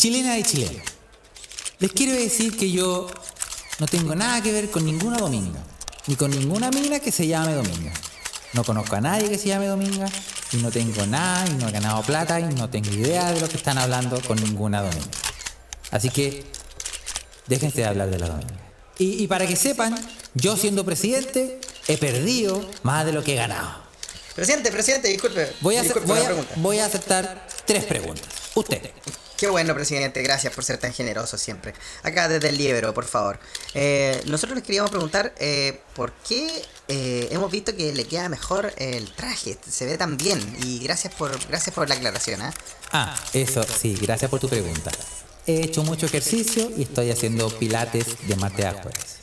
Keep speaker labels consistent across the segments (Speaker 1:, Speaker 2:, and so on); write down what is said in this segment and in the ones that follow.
Speaker 1: Chilena y chileno. Les quiero decir que yo no tengo nada que ver con ninguna dominga, ni con ninguna mina que se llame dominga. No conozco a nadie que se llame dominga, y no tengo nada, y no he ganado plata, y no tengo idea de lo que están hablando con ninguna dominga. Así que déjense de hablar de la dominga. Y, y para que sepan, yo siendo presidente he perdido más de lo que he ganado.
Speaker 2: Presidente, presidente, disculpe.
Speaker 1: Voy a,
Speaker 2: disculpe
Speaker 1: voy a aceptar tres preguntas. Usted.
Speaker 2: Qué bueno, presidente. Gracias por ser tan generoso siempre. Acá desde el Libero, por favor. Eh, nosotros les queríamos preguntar eh, por qué eh, hemos visto que le queda mejor el traje. Se ve tan bien. Y gracias por, gracias por la aclaración. ¿ah?
Speaker 1: Ah, eso, sí, gracias por tu pregunta. He hecho mucho ejercicio y estoy haciendo pilates de martes a jueves.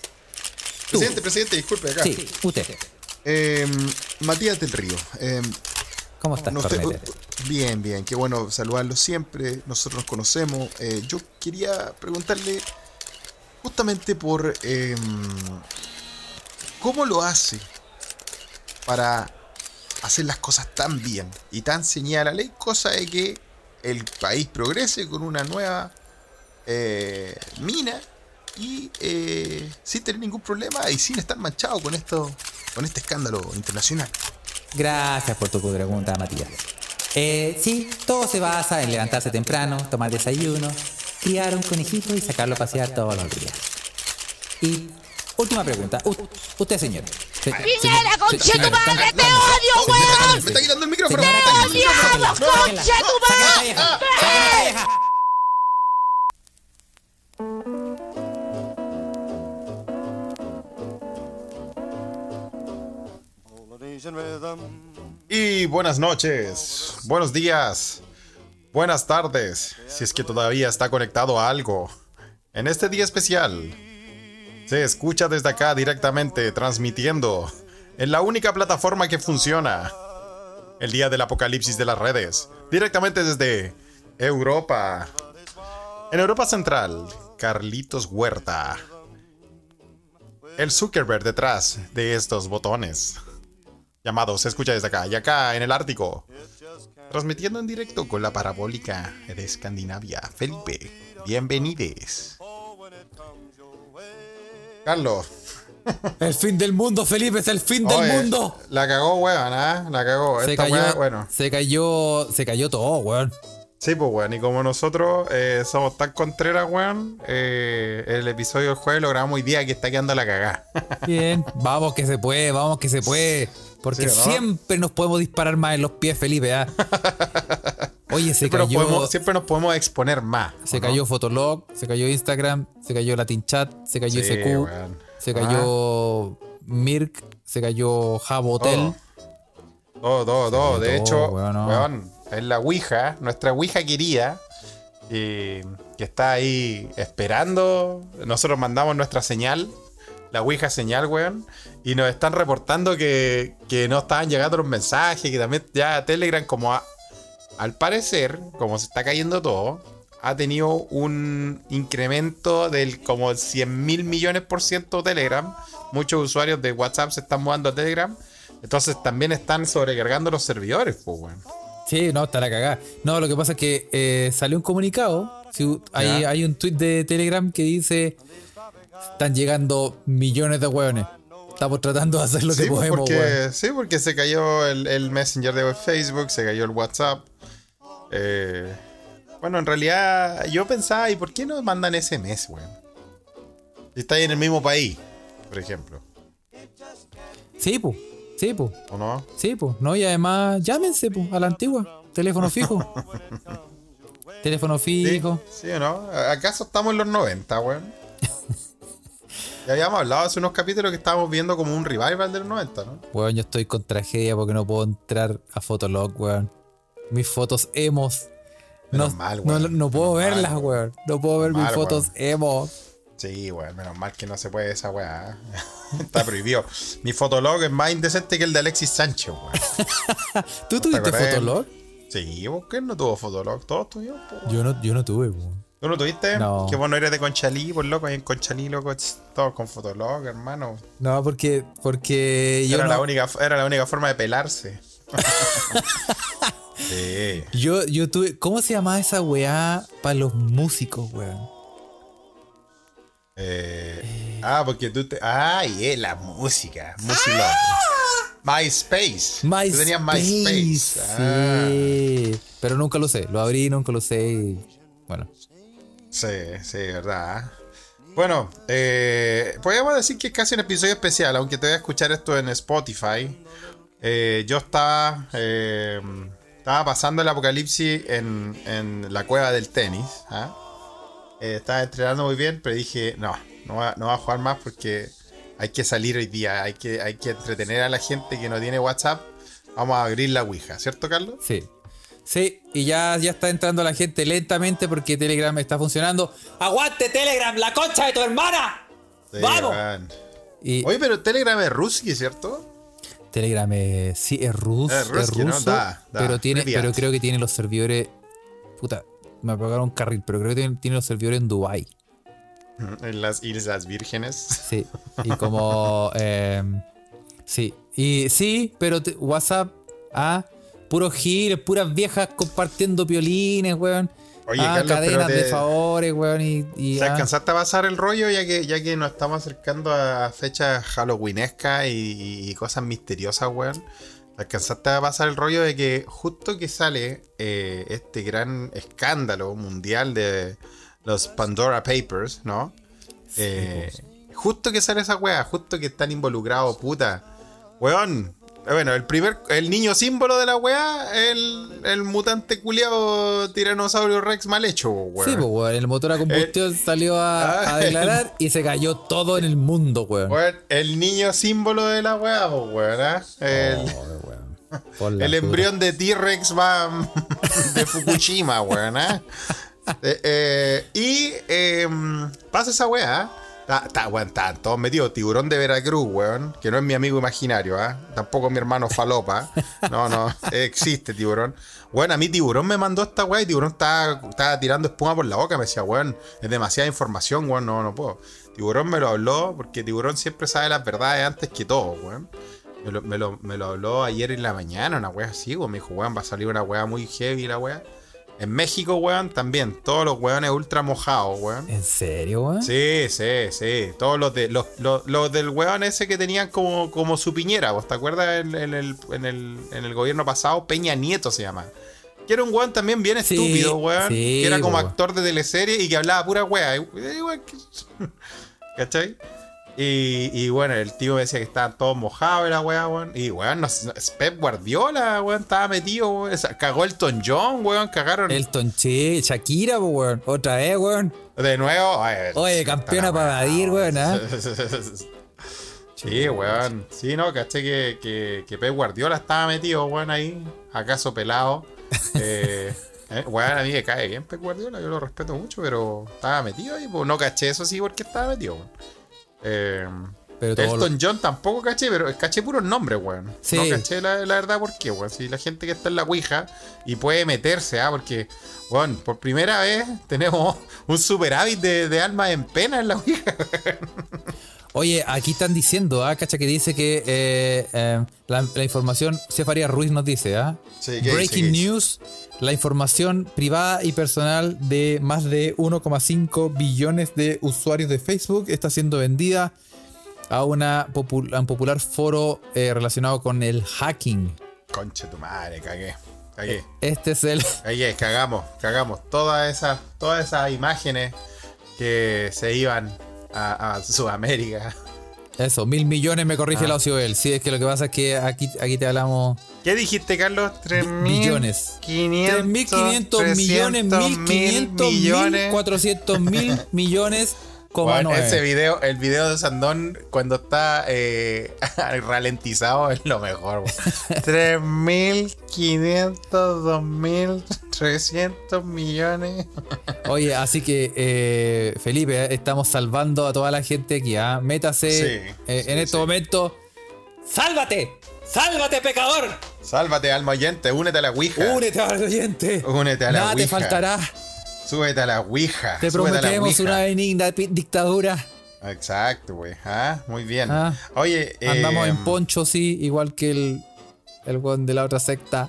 Speaker 1: Tú.
Speaker 3: Presidente, presidente, disculpe acá.
Speaker 1: Sí, usted.
Speaker 3: Eh, Matías del Río. eh,
Speaker 1: ¿Cómo estás,
Speaker 3: no, usted-? Bien, bien, qué bueno saludarlo siempre. Nosotros nos conocemos. Eh, yo quería preguntarle justamente por eh, cómo lo hace para hacer las cosas tan bien y tan ceñida a la ley, cosa de que el país progrese con una nueva eh, mina y eh, sin tener ningún problema y sin estar manchado con esto, con este escándalo internacional.
Speaker 1: Gracias por tu pregunta, Matías. Eh, sí, todo se basa en levantarse temprano, tomar desayuno, criar un conejito y sacarlo a pasear todos los días. Y última pregunta. U- usted, señor. Se-
Speaker 4: ¡Piñera, conche tu madre, te odio, weón!
Speaker 3: Me está quitando el micrófono. El
Speaker 4: ¡Odiamos, conche tu madre!
Speaker 1: vieja.
Speaker 3: Y buenas noches, buenos días, buenas tardes, si es que todavía está conectado a algo. En este día especial, se escucha desde acá directamente transmitiendo en la única plataforma que funciona. El día del apocalipsis de las redes, directamente desde Europa. En Europa Central, Carlitos Huerta. El Zuckerberg detrás de estos botones llamado Se escucha desde acá y acá en el Ártico. Transmitiendo en directo con la parabólica de Escandinavia. Felipe, bienvenides. Carlos.
Speaker 1: El fin del mundo, Felipe, es el fin del mundo.
Speaker 3: La cagó, weón, ¿ah? La cagó.
Speaker 1: Se
Speaker 3: Esta
Speaker 1: cayó,
Speaker 3: bueno.
Speaker 1: se cayó, se cayó todo, weón.
Speaker 3: Sí, pues, weón. Y como nosotros eh, somos tan contreras, weón, eh, el episodio del jueves lo grabamos hoy día que está quedando la cagada.
Speaker 1: Bien, vamos que se puede, vamos que se puede. Porque siempre nos podemos disparar más en los pies, Felipe. ¿ah? Oye, se
Speaker 3: siempre, nos
Speaker 1: cayó,
Speaker 3: podemos, siempre nos podemos exponer más.
Speaker 1: se
Speaker 3: ¿o no?
Speaker 1: cayó Fotolog, se cayó Instagram, se cayó Latin Chat, se cayó
Speaker 3: Sí,
Speaker 1: SQ, se cayó Mirk, se cayó Jabo Hotel.
Speaker 3: Todo, todo, todo. De
Speaker 1: todo,
Speaker 3: hecho,
Speaker 1: weón, no.
Speaker 3: weón, es la Ouija, nuestra Ouija querida, y que está ahí esperando. Nosotros mandamos nuestra señal, la Ouija señal, weón, y nos están reportando que, que no estaban llegando los mensajes, que también ya Telegram, como a- al parecer, como se está cayendo todo, ha tenido un incremento del como 100 mil millones por ciento Telegram. Muchos usuarios de WhatsApp se están mudando a Telegram. Entonces también están sobrecargando los servidores, pues, weón.
Speaker 1: Sí, no, está la cagada. No, lo que pasa es que eh, salió un comunicado. si- hay, hay un tweet de Telegram que dice: Están llegando millones de hueones. Estamos tratando de hacer lo que
Speaker 3: sí,
Speaker 1: podemos,
Speaker 3: porque, sí, porque se cayó el, el Messenger de Facebook, se cayó el WhatsApp. Eh, bueno, en realidad yo pensaba, ¿y por qué no mandan SMS, weón? Si está ahí en el mismo país, por ejemplo,
Speaker 1: Sí, pues. Sí, pues.
Speaker 3: ¿o no?
Speaker 1: Sí, pues. No, y además, llámense, pues, a la antigua. Teléfono fijo. Teléfono
Speaker 3: ¿Sí?
Speaker 1: fijo.
Speaker 3: ¿Sí o no? ¿Acaso estamos en los 90, weón? Ya habíamos hablado hace unos capítulos que estábamos viendo como un revival de los 90, ¿no?
Speaker 1: Weón, yo estoy con tragedia porque no puedo entrar a Fotolog, weón. Mis fotos emos. No,
Speaker 3: Menos mal,
Speaker 1: no,
Speaker 3: weón.
Speaker 1: no puedo
Speaker 3: Menos
Speaker 1: verlas,
Speaker 3: mal.
Speaker 1: weón. No puedo ver mis
Speaker 3: Mal,
Speaker 1: fotos
Speaker 3: weón.
Speaker 1: emo.
Speaker 3: Sí, weón, menos mal que no se puede esa weá. Está prohibido. Mi fotolog es más indecente que el de Alexis Sánchez, weón.
Speaker 1: ¿Tú tuviste? Fotolog?
Speaker 3: Sí, ¿por qué no tuvo fotolog? Todos tuvimos.
Speaker 1: Yo no, yo no tuve, weón.
Speaker 3: ¿Tú no tuviste?
Speaker 1: No.
Speaker 3: Que vos no eres de Conchalí, por loco, en Conchalí, loco, todos con fotolog, hermano.
Speaker 1: No, porque, porque yo
Speaker 3: Era,
Speaker 1: no,
Speaker 3: la única, era la única forma de pelarse. Sí.
Speaker 1: Yo, yo tuve. ¿Cómo se llamaba esa weá para los músicos, weón?
Speaker 3: Eh, ah, porque tú te. Ay, eh, la música. Música. MySpace.
Speaker 1: MySpace.
Speaker 3: Tú tenías MySpace. Ah,
Speaker 1: Sí. Pero nunca lo usé. Lo abrí, nunca lo usé. y, Bueno.
Speaker 3: Sí, sí, verdad. Bueno, eh, podríamos decir que es casi un episodio especial, aunque te voy a escuchar esto en Spotify. Eh, yo estaba, eh, estaba pasando el apocalipsis en, en la cueva del tenis. ¿ah? Eh, estaba entrenando muy bien, pero dije, no, no va, no va a jugar más porque hay que salir hoy día, hay que, hay que entretener a la gente que no tiene WhatsApp. Vamos a abrir la Ouija, ¿cierto, Carlos?
Speaker 1: Sí. Sí, y ya, ya está entrando la gente lentamente porque Telegram está funcionando. ¡Aguante Telegram, la concha de tu hermana!
Speaker 3: Sí,
Speaker 1: ¡Vamos! Y
Speaker 3: Oye, pero Telegram es Ruski, ¿cierto?
Speaker 1: Telegram es, sí, es ruso,
Speaker 3: Es
Speaker 1: es,
Speaker 3: ruski, ¿no?
Speaker 1: ruso,
Speaker 3: Da, da,
Speaker 1: pero, tiene, pero creo que tiene los servidores... Puta, me apagaron un carril, pero creo que tiene, tiene los servidores en Dubai.
Speaker 3: En las Islas Vírgenes.
Speaker 1: Sí, y como... eh, sí, y sí, pero te- WhatsApp, ah, puros giles, puras viejas compartiendo piolines, weón.
Speaker 3: Oye,
Speaker 1: ah,
Speaker 3: Carlos,
Speaker 1: cadenas de
Speaker 3: te-
Speaker 1: favores, weón, y... y,
Speaker 3: ¿Te
Speaker 1: ah,
Speaker 3: alcanzaste a pasar el rollo ya que, ya que nos estamos acercando a fechas halloweenescas y, y cosas misteriosas, weón? ¿Te alcanzaste a pasar el rollo de que justo que sale eh, este gran escándalo mundial de los Pandora Papers, ¿no? Eh, justo que sale esa weá, justo que están involucrados, puta. Weón. Eh, Bueno, el primer, el niño símbolo de la weá, el, el mutante culiao tiranosaurio Rex mal hecho, weón.
Speaker 1: Sí, pues, weón, el motor a combustión salió a,
Speaker 3: ah,
Speaker 1: a declarar y se cayó todo en el mundo, weón.
Speaker 3: Weón, el niño símbolo de la weá, weón, ¿ah? El,
Speaker 1: weón. La
Speaker 3: el embrión de T-Rex va de Fukushima, weón, ¿ah? Eh, eh, y eh, pasa esa weá. Weón, están todos metidos. Tiburón de Veracruz, weón. Que no es mi amigo imaginario, ¿ah? Tampoco mi hermano Falopa. No, no. Existe tiburón. Weón, a mí tiburón me mandó esta weá y tiburón estaba, estaba tirando espuma por la boca. Me decía, weón, es demasiada información, weón. No, no puedo. Tiburón me lo habló porque tiburón siempre sabe las verdades antes que todo, weón. Me lo, me lo- me lo habló ayer en la mañana, una weá así, weón. Me dijo, weón, va a salir una weá muy heavy la weá. En México, weón, también. Todos los weones ultra mojados, weón.
Speaker 1: ¿En serio, weón?
Speaker 3: Sí, sí, sí. Todos los de los, los, los del weón ese que tenían como, como su piñera, ¿vos te acuerdas en, en el, en, el, en el gobierno pasado? Peña Nieto se llama. Que era un weón también bien
Speaker 1: Sí,
Speaker 3: estúpido, weón.
Speaker 1: sí,
Speaker 3: que era como
Speaker 1: weón.
Speaker 3: actor de teleserie y que hablaba pura weá. ¿Cachai? Y, y bueno, el tío me decía que estaban todos mojados y la weá, weón. Y weón, no, Pep Guardiola, weón, estaba metido, weón. Cagó Elton John, weón, cagaron.
Speaker 1: Elton Che, Shakira, weón. Otra vez, weón.
Speaker 3: De nuevo, ay,
Speaker 1: Oye, campeona para evadir, weón, ¿ah?
Speaker 3: Sí, weón. Sí, no, caché que, que, que Pep Guardiola estaba metido, weón, ahí. Acaso pelado. Eh, eh, weón, a mí me cae bien Pep Guardiola, yo lo respeto mucho, pero estaba metido ahí. Pues no caché eso sí porque estaba metido, weón. Eh,
Speaker 1: Pero
Speaker 3: Elton John tampoco caché, pero caché puros nombres, weón.
Speaker 1: Sí.
Speaker 3: No caché la, la verdad por qué, weón. Si la gente que está en la Ouija y puede meterse, ¿ah? Porque, weón, por primera vez tenemos un superávit de, de almas en pena en la Ouija.
Speaker 1: Oye, aquí están diciendo, ¿ah? Cacha que dice que eh, eh, la, la información, Cefaría Ruiz nos dice, ¿ah?
Speaker 3: Sí.
Speaker 1: Breaking news, la información privada y personal de más de 1,5 billones de usuarios de Facebook está siendo vendida a, una a un popular foro eh, relacionado con el hacking.
Speaker 3: Conche tu madre, cagué. Cagué.
Speaker 1: Este es el...
Speaker 3: Cagué, cagamos, cagamos. Todas esas, todas esas imágenes que se iban a, a Sudamérica.
Speaker 1: Eso, mil millones me corrige
Speaker 3: Ah.
Speaker 1: la OCOL. Sí, es que lo que pasa es que aquí, aquí te hablamos...
Speaker 3: ¿Qué dijiste, Carlos? $3.500
Speaker 1: billones. 3.500 millones, 1.500
Speaker 3: millones.
Speaker 1: 1.400 mil millones,
Speaker 3: Bueno, ese video, el video de Sandón cuando está eh, ralentizado es lo mejor. weón. 3.500, 2.300 millones.
Speaker 1: Oye, así que eh, Felipe, eh, estamos salvando a toda la gente aquí. ¿ah? Métase
Speaker 3: Sí,
Speaker 1: eh,
Speaker 3: sí,
Speaker 1: en este
Speaker 3: sí.
Speaker 1: momento. ¡Sálvate! ¡Sálvate, pecador!
Speaker 3: Sálvate, alma oyente, únete a la Ouija.
Speaker 1: Únete al oyente.
Speaker 3: Únete a la
Speaker 1: Nada te
Speaker 3: Ouija.
Speaker 1: faltará.
Speaker 3: Súbete a la Ouija.
Speaker 1: Te prometemos una benigna dictadura.
Speaker 3: Exacto, güey. Ah, muy bien.
Speaker 1: Ah.
Speaker 3: Oye,
Speaker 1: Andamos
Speaker 3: eh,
Speaker 1: en poncho, sí, igual que el, el weón de la otra secta.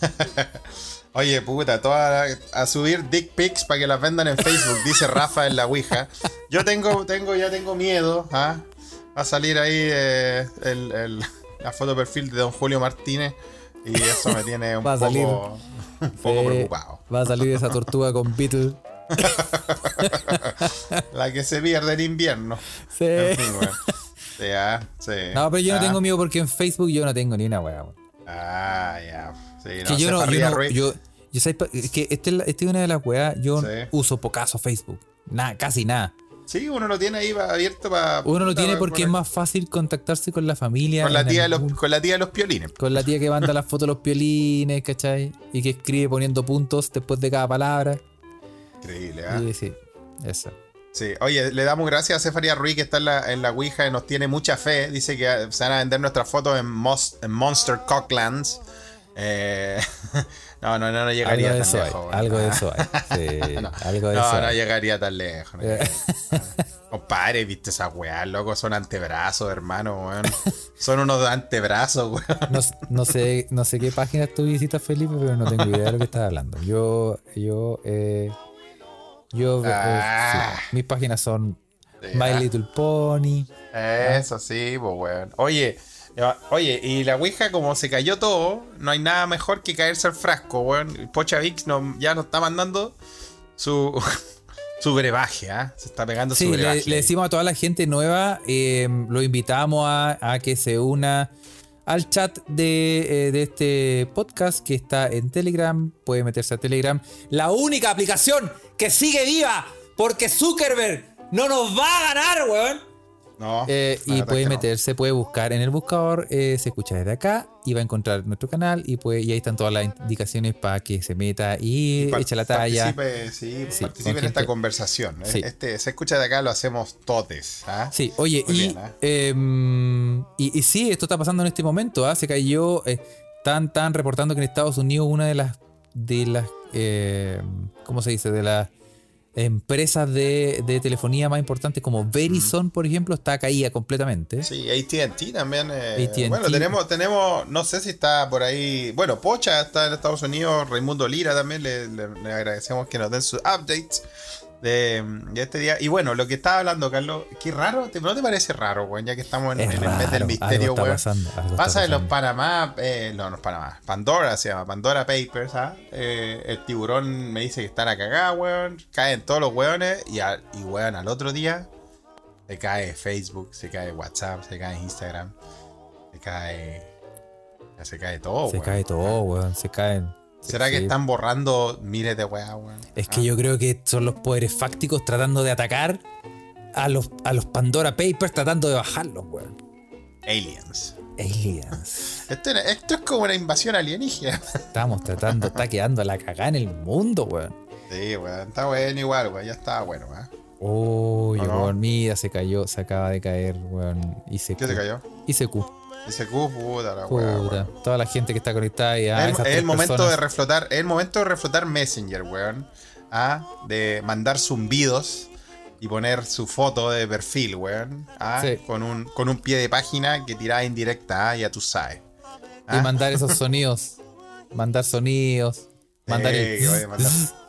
Speaker 3: Oye, puta, toda, a subir dick pics para que las vendan en Facebook, dice Rafa en la Ouija. Yo tengo, tengo, ya tengo miedo, ¿ah? a salir ahí eh, el, el- la foto perfil de don Julio Martínez y eso me tiene un
Speaker 1: Va a
Speaker 3: poco,
Speaker 1: salir.
Speaker 3: Un poco preocupado.
Speaker 1: Va a salir esa tortuga con Beatle.
Speaker 3: La que se pierde en invierno.
Speaker 1: Sí.
Speaker 3: En fin, weón. Sí, ah, sí.
Speaker 1: No, pero yo no
Speaker 3: Ah,
Speaker 1: tengo miedo porque en Facebook yo no tengo ni una weá.
Speaker 3: Ah, ya. Sí, no,
Speaker 1: que yo no, yo no, yo, yo es que esta es, la- esta es una de las weas, yo
Speaker 3: Sí.
Speaker 1: uso pocaso Facebook. Nada, casi nada.
Speaker 3: Sí, uno lo tiene ahí abierto para.
Speaker 1: Uno lo tiene porque es más fácil contactarse con la familia.
Speaker 3: Con la, tía de los, con la tía de los piolines.
Speaker 1: con la tía que manda las fotos de los piolines, ¿cachai? Y que escribe poniendo puntos después de cada palabra.
Speaker 3: Increíble, ¿ah?
Speaker 1: Y sí, eso.
Speaker 3: Sí, oye, le damos gracias a Cefaria Ruiz que está en la, en la Ouija y nos tiene mucha fe. Dice que ah, se van a vender nuestras fotos en, en Monster Cocklands. Eh, no, no, no, no llegaría
Speaker 1: Algo
Speaker 3: tan
Speaker 1: eso
Speaker 3: lejos.
Speaker 1: Algo de eso hay. Sí,
Speaker 3: No,
Speaker 1: algo de
Speaker 3: no,
Speaker 1: eso
Speaker 3: no
Speaker 1: hay.
Speaker 3: llegaría tan lejos. no lejos. Compadre, viste esas weas, loco, son antebrazos, hermano, weón. Son unos antebrazos, weón.
Speaker 1: No, no sé, no sé qué páginas tú visitas, Felipe, pero no tengo idea de lo que estás hablando. Yo, yo, eh, yo, eh,
Speaker 3: Ah.
Speaker 1: sí, mis páginas son
Speaker 3: Sí,
Speaker 1: My. Little Pony.
Speaker 3: Eso sí, pues weón. Oye, oye, y la Ouija, como se cayó todo, no hay nada mejor que caerse al frasco, weón. Pocha Vix no- ya nos está mandando su, su brebaje, ¿ah? Se está pegando
Speaker 1: Sí,
Speaker 3: su
Speaker 1: le,
Speaker 3: brebaje.
Speaker 1: le decimos a toda la gente nueva, eh, lo invitamos a, a que se una al chat de, eh, de este podcast que está en Telegram. Puede meterse a Telegram. La única aplicación que sigue viva porque Zuckerberg no nos va a ganar, weón.
Speaker 3: No,
Speaker 1: Eh, y puede
Speaker 3: no.
Speaker 1: meterse, puede buscar en el buscador, eh, se escucha desde acá y va a encontrar nuestro canal y, puede, y ahí están todas las indicaciones para que se meta y
Speaker 3: Par-
Speaker 1: eche la talla.
Speaker 3: Participe, sí,
Speaker 1: Sí,
Speaker 3: participe en esta conversación. ¿eh?
Speaker 1: Sí.
Speaker 3: Este, se escucha de acá, lo hacemos todes. ¿ah?
Speaker 1: Sí, oye,
Speaker 3: Muy
Speaker 1: y,
Speaker 3: bien, ¿eh?
Speaker 1: em, y, y sí, esto está pasando en este momento. ¿ah? Se cayó, eh, están, están reportando que en Estados Unidos una de las, de las eh, ¿cómo se dice? De las empresas de, de telefonía más importantes como Verizon, por ejemplo, está caída completamente.
Speaker 3: Sí, ATT también. eh. Bueno, tenemos, tenemos, no sé si está por ahí. Bueno, Pocha está en Estados Unidos, Raimundo Lira también, le, le- le agradecemos que nos den sus updates de, de este día. Y bueno, lo que estaba hablando, Carlos, qué raro, ¿te- ¿no te parece raro, weón? Ya que estamos en,
Speaker 1: Es
Speaker 3: en el mes del misterio,
Speaker 1: está
Speaker 3: weón.
Speaker 1: pasando, está
Speaker 3: Pasa en los. Panamá, eh, no, no es Panamá, Pandora se llama, Pandora Papers, ¿ah? Eh, el tiburón me dice que están a cagar, weón. Caen todos los weones y, al- y weón, al otro día se cae Facebook, se cae WhatsApp, se cae Instagram, se cae. Ya se cae todo,
Speaker 1: Se
Speaker 3: weón.
Speaker 1: cae todo, weón. Se caen.
Speaker 3: ¿Será que están borrando miles de weas, weón?
Speaker 1: Es que
Speaker 3: Ah,
Speaker 1: yo creo que son los poderes fácticos tratando de atacar a los, a los Pandora Papers, tratando de bajarlos, weón.
Speaker 3: Aliens.
Speaker 1: Aliens.
Speaker 3: Esto, esto es como una invasión alienígena.
Speaker 1: Estamos tratando, está quedando la cagada en el mundo, weón.
Speaker 3: Sí, weón. Está bueno igual, weón. Ya está bueno, weón.
Speaker 1: Uy,
Speaker 3: ¿O no?
Speaker 1: mira, se cayó, se acaba de caer, weón.
Speaker 3: ¿Qué se cayó?
Speaker 1: ICQ.
Speaker 3: Dice puta la.
Speaker 1: Toda la gente que está conectada y ah,
Speaker 3: Es el- es el momento
Speaker 1: personas.
Speaker 3: de reflotar, es el momento de reflotar Messenger, weón. ¿Ah? De mandar zumbidos y poner su foto de perfil, weón. ¿Ah?
Speaker 1: Sí.
Speaker 3: Con, un, con un pie de página que tiraba indirecta, ¿ah? ya tú sabes.
Speaker 1: Y
Speaker 3: ¿Ah?
Speaker 1: mandar esos sonidos. mandar sonidos. Mandar el.
Speaker 3: mandar.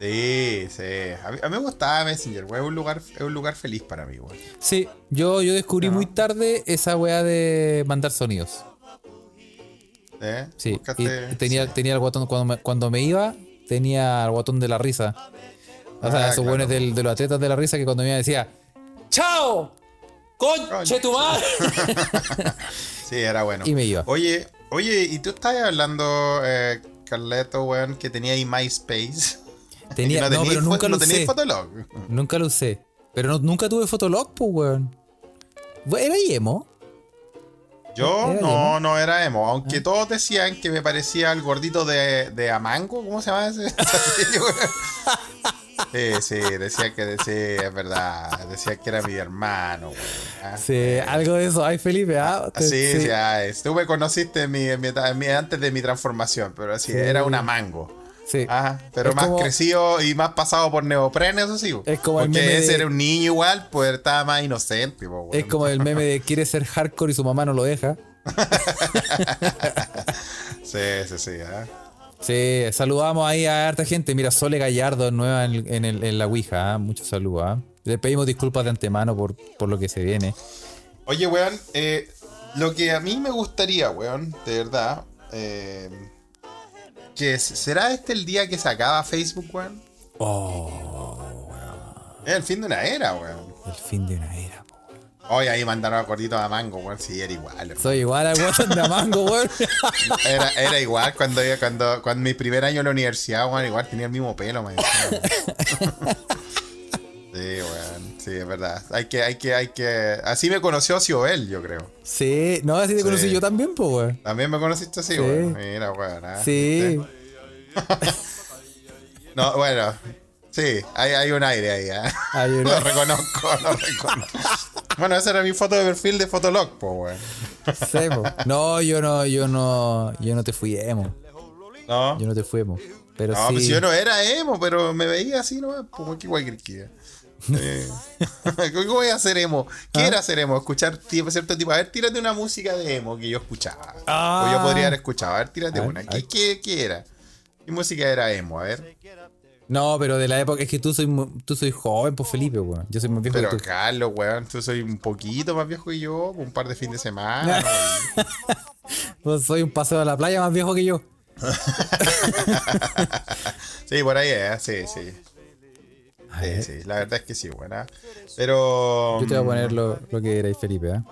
Speaker 3: Sí, sí. A mí, a mí me gustaba Messenger, weón. Es un lugar, es un lugar feliz para mí, weón.
Speaker 1: Sí, yo, yo descubrí
Speaker 3: No.
Speaker 1: muy tarde esa weá de mandar sonidos.
Speaker 3: ¿Eh?
Speaker 1: Sí,
Speaker 3: Buscaste-
Speaker 1: y tenía,
Speaker 3: sí.
Speaker 1: tenía el botón cuando me, cuando me iba, tenía el botón de la risa. O sea,
Speaker 3: Ah,
Speaker 1: esos
Speaker 3: claro.
Speaker 1: del- de los atletas de la risa que cuando me iba decía ¡Chao! ¡Conche tu madre!
Speaker 3: Sí, era bueno.
Speaker 1: Y me iba.
Speaker 3: Oye, oye, ¿y tú estabas hablando, eh, Carleto, weón, que tenía ahí MySpace?
Speaker 1: Tenía, no,
Speaker 3: teníais
Speaker 1: pero nunca lo usé.
Speaker 3: Fotolog.
Speaker 1: Nunca lo usé. Pero no- nunca tuve Fotolog, pues, weón. ¿Era emo?
Speaker 3: Yo
Speaker 1: ¿Era
Speaker 3: no,
Speaker 1: emo? Ah.
Speaker 3: no era emo, aunque todos decían que me parecía el gordito de, de Amango, ¿cómo se llama ese? sí, sí, decía que sí, es verdad, decía que era mi hermano, güey. Ah,
Speaker 1: Sí, algo de eso. Ay, Felipe, ah. te-
Speaker 3: Sí, sí, ah, es- tú me conociste en mi- en mi- en mi- antes de mi transformación, pero así,
Speaker 1: Sí.
Speaker 3: era un Amango.
Speaker 1: Sí.
Speaker 3: Ah, pero
Speaker 1: Es
Speaker 3: más
Speaker 1: como-
Speaker 3: crecido y más pasado por neoprene, eso sí.
Speaker 1: Es como el meme
Speaker 3: ese
Speaker 1: de-
Speaker 3: era un niño igual, pues estaba más inocente. po,
Speaker 1: Es como el meme de quiere ser hardcore y su mamá no lo deja.
Speaker 3: Sí, sí, sí. ah.
Speaker 1: Sí, saludamos ahí a harta gente. Mira, Sole Gallardo nueva en, en, el- en la Ouija. ¿ah? Muchos saludos. ¿ah? Le pedimos disculpas de antemano por, por lo que se viene.
Speaker 3: Oye, weón, eh, lo que a mí me gustaría, weón, de verdad, eh, que será este el día que se acaba Facebook, weón.
Speaker 1: Oh,
Speaker 3: Es el fin de una era, weón.
Speaker 1: el fin de una era.
Speaker 3: Hoy ahí mandaron a Cortito a Mango, weón, sí, era igual. hermano.
Speaker 1: Soy igual al weón de Amango, weón.
Speaker 3: Era, era igual cuando, cuando, cuando mi primer año en la universidad, weón, igual tenía el mismo pelo, man. Sí, weón, sí, es verdad. Hay que, hay que, hay que. Así me conoció Ciobel, yo creo.
Speaker 1: Sí, no, así te
Speaker 3: Sí.
Speaker 1: conocí yo también, pues, weón.
Speaker 3: También me conociste así,
Speaker 1: Sí.
Speaker 3: weón. Mira, weón. ah,
Speaker 1: Sí.
Speaker 3: No, bueno. Sí, hay, hay un aire ahí, ¿eh?
Speaker 1: Hay un-
Speaker 3: Lo reconozco, lo reconozco. Bueno, esa era mi foto de perfil de Fotolog, pues, weón.
Speaker 1: Sí, po. No, yo no, yo no, yo no te fui emo.
Speaker 3: No,
Speaker 1: Yo no te fui emo. Pero
Speaker 3: no
Speaker 1: sí.
Speaker 3: pues yo no era emo, pero me veía así, ¿no? Pues, qué guay que Eh, ¿Cómo voy a hacer emo? ¿Qué
Speaker 1: ¿Ah?
Speaker 3: era hacer emo? Escuchar tipo, cierto tipo. A ver, tírate una música de emo que yo escuchaba.
Speaker 1: Ah.
Speaker 3: O yo podría haber escuchado. A ver, tírate
Speaker 1: A ver,
Speaker 3: una. ¿Qué, qué, qué era? ¿Qué música era emo? A ver.
Speaker 1: No, pero de la época es que tú soy tú soy joven, pues Felipe, weón. Yo soy más viejo
Speaker 3: Pero
Speaker 1: que tú.
Speaker 3: Carlos, weón, tú soy un poquito más viejo que yo, un par de fines de semana.
Speaker 1: Pues soy un paseo a la playa más viejo que yo.
Speaker 3: Sí, por ahí es, sí, sí. Sí,
Speaker 1: ver,
Speaker 3: sí, la verdad es que sí, buena. Pero.
Speaker 1: Yo te voy a poner lo, lo que erais, Felipe, ¿eh?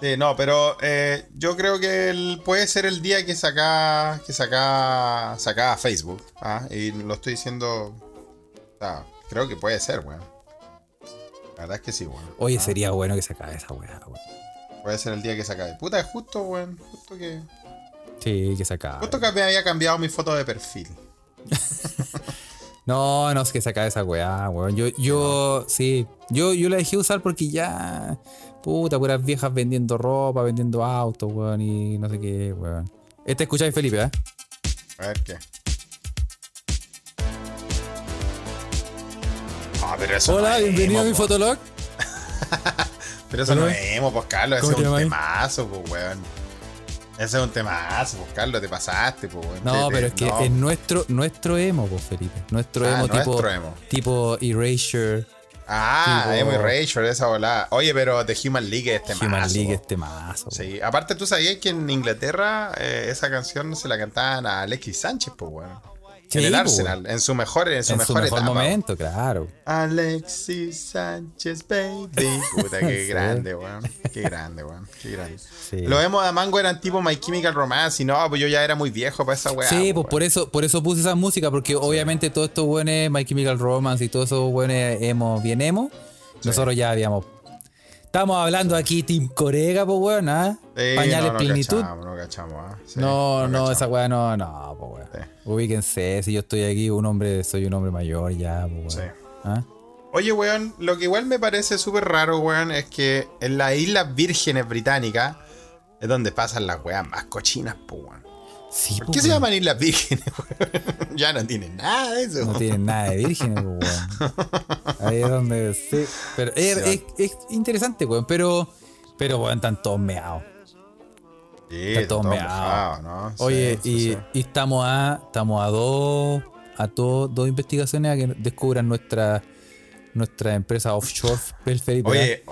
Speaker 3: Sí, no, pero eh, yo creo que el- puede ser el día que saca que saca, saca Facebook. ¿ah? Y lo estoy diciendo. o sea, creo que puede ser, weón. La verdad es que sí, weón.
Speaker 1: Oye, sería bueno que se acabe esa weá, weón.
Speaker 3: Puede ser el día que se acabe. Puta, es justo, weón. Justo que.
Speaker 1: Sí, que se acabe.
Speaker 3: Justo que me había cambiado mi foto de perfil.
Speaker 1: No, no, es que se acabe esa weá, weón. Yo, yo, sí. Yo, yo la dejé usar porque ya. Puta, puras viejas vendiendo ropa, vendiendo autos, weón, y no sé qué, weón. Este escucháis, Felipe, ¿eh?
Speaker 3: A ver qué. Ah, pero eso
Speaker 1: Hola,
Speaker 3: no
Speaker 1: bienvenido a mi
Speaker 3: po.
Speaker 1: fotolog.
Speaker 3: Pero eso no es emo, pues Carlos, ese
Speaker 1: ¿Cómo
Speaker 3: es un temazo, pues weón. Ese es un temazo, pues Carlos, te pasaste, pues.
Speaker 1: No, pero es que
Speaker 3: no.
Speaker 1: es nuestro, nuestro emo, pues, Felipe. Nuestro
Speaker 3: Ah,
Speaker 1: emo tipo.
Speaker 3: nuestro emo.
Speaker 1: Tipo Erasure,
Speaker 3: Ah,
Speaker 1: tipo-
Speaker 3: Emo Erasure, esa volada. Oye, pero The Human League es temazo.
Speaker 1: Human League,
Speaker 3: po.
Speaker 1: este mazo.
Speaker 3: Sí, aparte tú sabías que en Inglaterra eh, esa canción se la cantaban a Alexis Sánchez, pues weón.
Speaker 1: Sí,
Speaker 3: en el
Speaker 1: po,
Speaker 3: Arsenal, en su mejor, en su
Speaker 1: En
Speaker 3: mejor,
Speaker 1: su mejor
Speaker 3: etapa.
Speaker 1: momento, claro.
Speaker 3: Alexis Sánchez, baby. Puta, qué grande, weón. Qué grande, weón. Qué grande.
Speaker 1: Sí.
Speaker 3: Los emos de Mango eran tipo My Chemical Romance y no, pues yo ya era muy viejo para esa weá.
Speaker 1: Sí,
Speaker 3: po,
Speaker 1: pues por eso, por eso puse esa música, porque obviamente todos estos buenos, My Chemical Romance y todos esos buenos emo, bien emo, nosotros ya habíamos. Estamos hablando aquí Team Corega, pues weón, ¿ah?
Speaker 3: Sí,
Speaker 1: Pañales
Speaker 3: no, no
Speaker 1: plenitud.
Speaker 3: cachamos, no cachamos, ah. Sí,
Speaker 1: no, no,
Speaker 3: cachamos.
Speaker 1: esa weá no, no, pues weón.
Speaker 3: Sí.
Speaker 1: Ubíquense, si yo estoy aquí, un hombre, soy un hombre mayor ya, pues weón. ¿Ah?
Speaker 3: Oye, weón, lo que igual me parece súper raro, weón, es que en las Islas Vírgenes Británicas es donde pasan las weas más cochinas, pues, weón.
Speaker 1: Sí,
Speaker 3: ¿Por
Speaker 1: pues,
Speaker 3: qué se llaman Islas Vírgenes, ya no tienen nada de eso.
Speaker 1: No tienen nada de virgen, pues, weón. Ahí es donde sí. Pero es,
Speaker 3: Sí,
Speaker 1: es- es interesante, weón. Pero, pero weón, están todos meados.
Speaker 3: Sí,
Speaker 1: Está todo
Speaker 3: todo
Speaker 1: meado.
Speaker 3: mojado, ¿no?
Speaker 1: Oye,
Speaker 3: sí,
Speaker 1: y, estamos a estamos a dos a dos investigaciones a que descubran nuestra nuestra empresa offshore.
Speaker 3: Oye,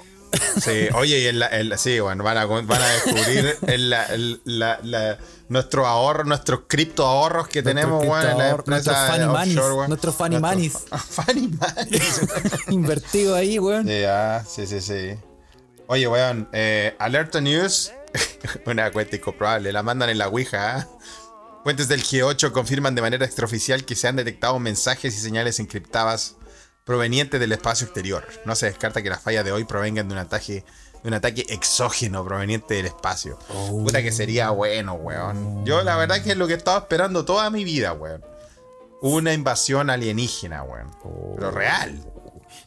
Speaker 3: sí, oye, y en la, en la- sí, bueno, van a, van a descubrir en la, la- nuestros ahorros, nuestros cripto ahorros que tenemos, weón, en la
Speaker 1: criptoahorro- nuestros
Speaker 3: empresa
Speaker 1: funny
Speaker 3: offshore,
Speaker 1: manis, nuestros funny
Speaker 3: Nuestros-
Speaker 1: manis.
Speaker 3: funny manis.
Speaker 1: invertido ahí, weón.
Speaker 3: Sí, ah, sí, sí, sí. Oye, weón, eh, Alerta News, una cuenta incomprobable, la mandan en la Ouija. ¿ah? Fuentes del G8 confirman de manera extraoficial que se han detectado mensajes y señales encriptadas provenientes del espacio exterior. No se descarta que las fallas de hoy provengan de un ataque, de un ataque exógeno proveniente del espacio. Puta que sería bueno, weón. Yo la verdad que es lo que he estado esperando toda mi vida, weón. Una invasión alienígena, weón. Pero real.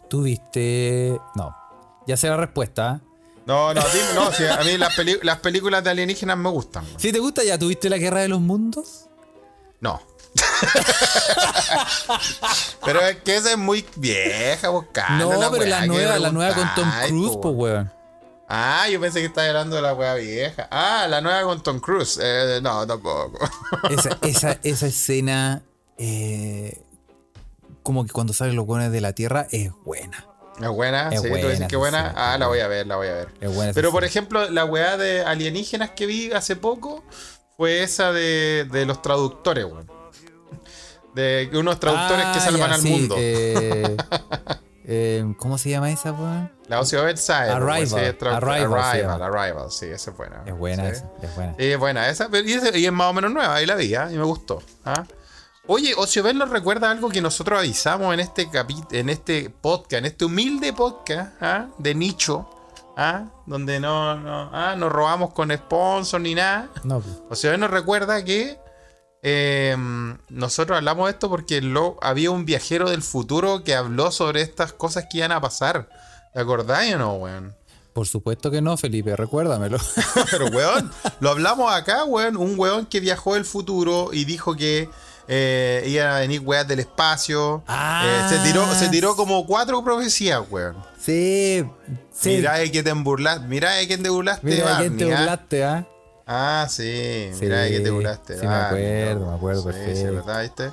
Speaker 1: Tuviste. No. Ya sé la respuesta. ¿eh?
Speaker 3: No, no, dime, no, sí, a mí las, películas de alienígenas me gustan. weón.
Speaker 1: Si te gusta, ya tuviste la guerra de los mundos.
Speaker 3: No. pero es que esa es muy vieja,
Speaker 1: no, pero
Speaker 3: weá
Speaker 1: la nueva, la nueva con Tom Cruise, pues weón.
Speaker 3: Ah, yo pensé que estaba hablando de la weá vieja. Ah, la nueva con Tom Cruise. Eh, no, tampoco.
Speaker 1: Esa, esa, esa escena, eh, como que cuando salen los hueones de la Tierra, es buena.
Speaker 3: ¿Es buena?
Speaker 1: Es
Speaker 3: ¿Sí? ¿Tú
Speaker 1: buena,
Speaker 3: dices que
Speaker 1: sí,
Speaker 3: buena?
Speaker 1: sí,
Speaker 3: ah, la voy a ver, la voy a ver.
Speaker 1: Es buena esa
Speaker 3: Pero por
Speaker 1: escena.
Speaker 3: ejemplo, la weá de alienígenas que vi hace poco fue esa de, de los traductores, weón. De unos traductores que
Speaker 1: Ah,
Speaker 3: salvan
Speaker 1: ya,
Speaker 3: al
Speaker 1: sí,
Speaker 3: mundo.
Speaker 1: eh, eh, ¿Cómo se llama esa, weón?
Speaker 3: La Ocio Bedside.
Speaker 1: Arrival,
Speaker 3: sí,
Speaker 1: Arrival
Speaker 3: Arrival. Arrival, sí, esa es buena.
Speaker 1: Es buena
Speaker 3: Sí.
Speaker 1: esa, es buena.
Speaker 3: Sí, es buena esa, y, es, y es más o menos nueva, ahí la vi, ¿ah? y me gustó. ¿ah? Oye, Ociovel nos recuerda algo que nosotros avisamos en este capi- en este podcast, en este humilde podcast ¿ah? de nicho, ¿ah? donde no, no, ¿ah? no robamos con sponsor ni nada.
Speaker 1: No, pues.
Speaker 3: Ociovel nos recuerda que eh, nosotros hablamos de esto porque lo, había un viajero del futuro que habló sobre estas cosas que iban a pasar. ¿Te acordáis o no, weón?
Speaker 1: por supuesto que no, Felipe, recuérdamelo.
Speaker 3: Pero, weón, lo hablamos acá, weón. Un weón que viajó del futuro y dijo que eh, iban a venir weas del espacio.
Speaker 1: Ah.
Speaker 3: Eh, se, tiró, se tiró como cuatro profecías, weón.
Speaker 1: Sí, sí.
Speaker 3: Mirá de que te burlaste. Mirá de quién te burlaste,
Speaker 1: Mira de quién te
Speaker 3: ¿ah?
Speaker 1: burlaste, ¿ah?
Speaker 3: Ah, sí.
Speaker 1: Sí,
Speaker 3: Mirá de que te burlaste.
Speaker 1: sí, me
Speaker 3: Barney,
Speaker 1: acuerdo,
Speaker 3: ¿no?
Speaker 1: me acuerdo,
Speaker 3: Sí, sí,
Speaker 1: perfecto.
Speaker 3: ¿verdad? ¿Viste?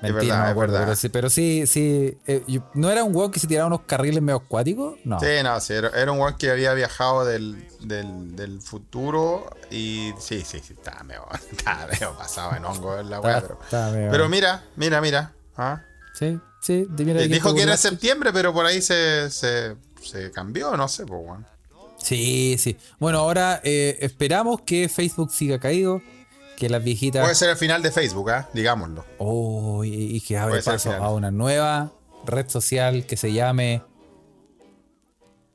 Speaker 1: Mentira,
Speaker 3: verdad,
Speaker 1: no me
Speaker 3: es
Speaker 1: acuerdo,
Speaker 3: verdad.
Speaker 1: pero sí, pero sí, sí. eh, yo- ¿No era un weón que se tiraba unos carriles medio acuáticos? No.
Speaker 3: Sí, no, sí, era, era un weón que había viajado del, del, del futuro y sí, sí, sí, estaba medio, estaba medio pasado en hongo en la weá,
Speaker 1: Está-
Speaker 3: pero, pero mira, mira, mira. ¿ah?
Speaker 1: Sí, sí. mira quién
Speaker 3: Dijo que era septiembre, pero por ahí se, se, se cambió, no sé, pues, weón.
Speaker 1: Sí, sí. Bueno, ahora eh, esperamos que Facebook siga caído, que las viejitas.
Speaker 3: Puede ser el final de Facebook, ¿ah? Digámoslo.
Speaker 1: Oh, y, y que abre
Speaker 3: Puede
Speaker 1: paso a una nueva red social que se llame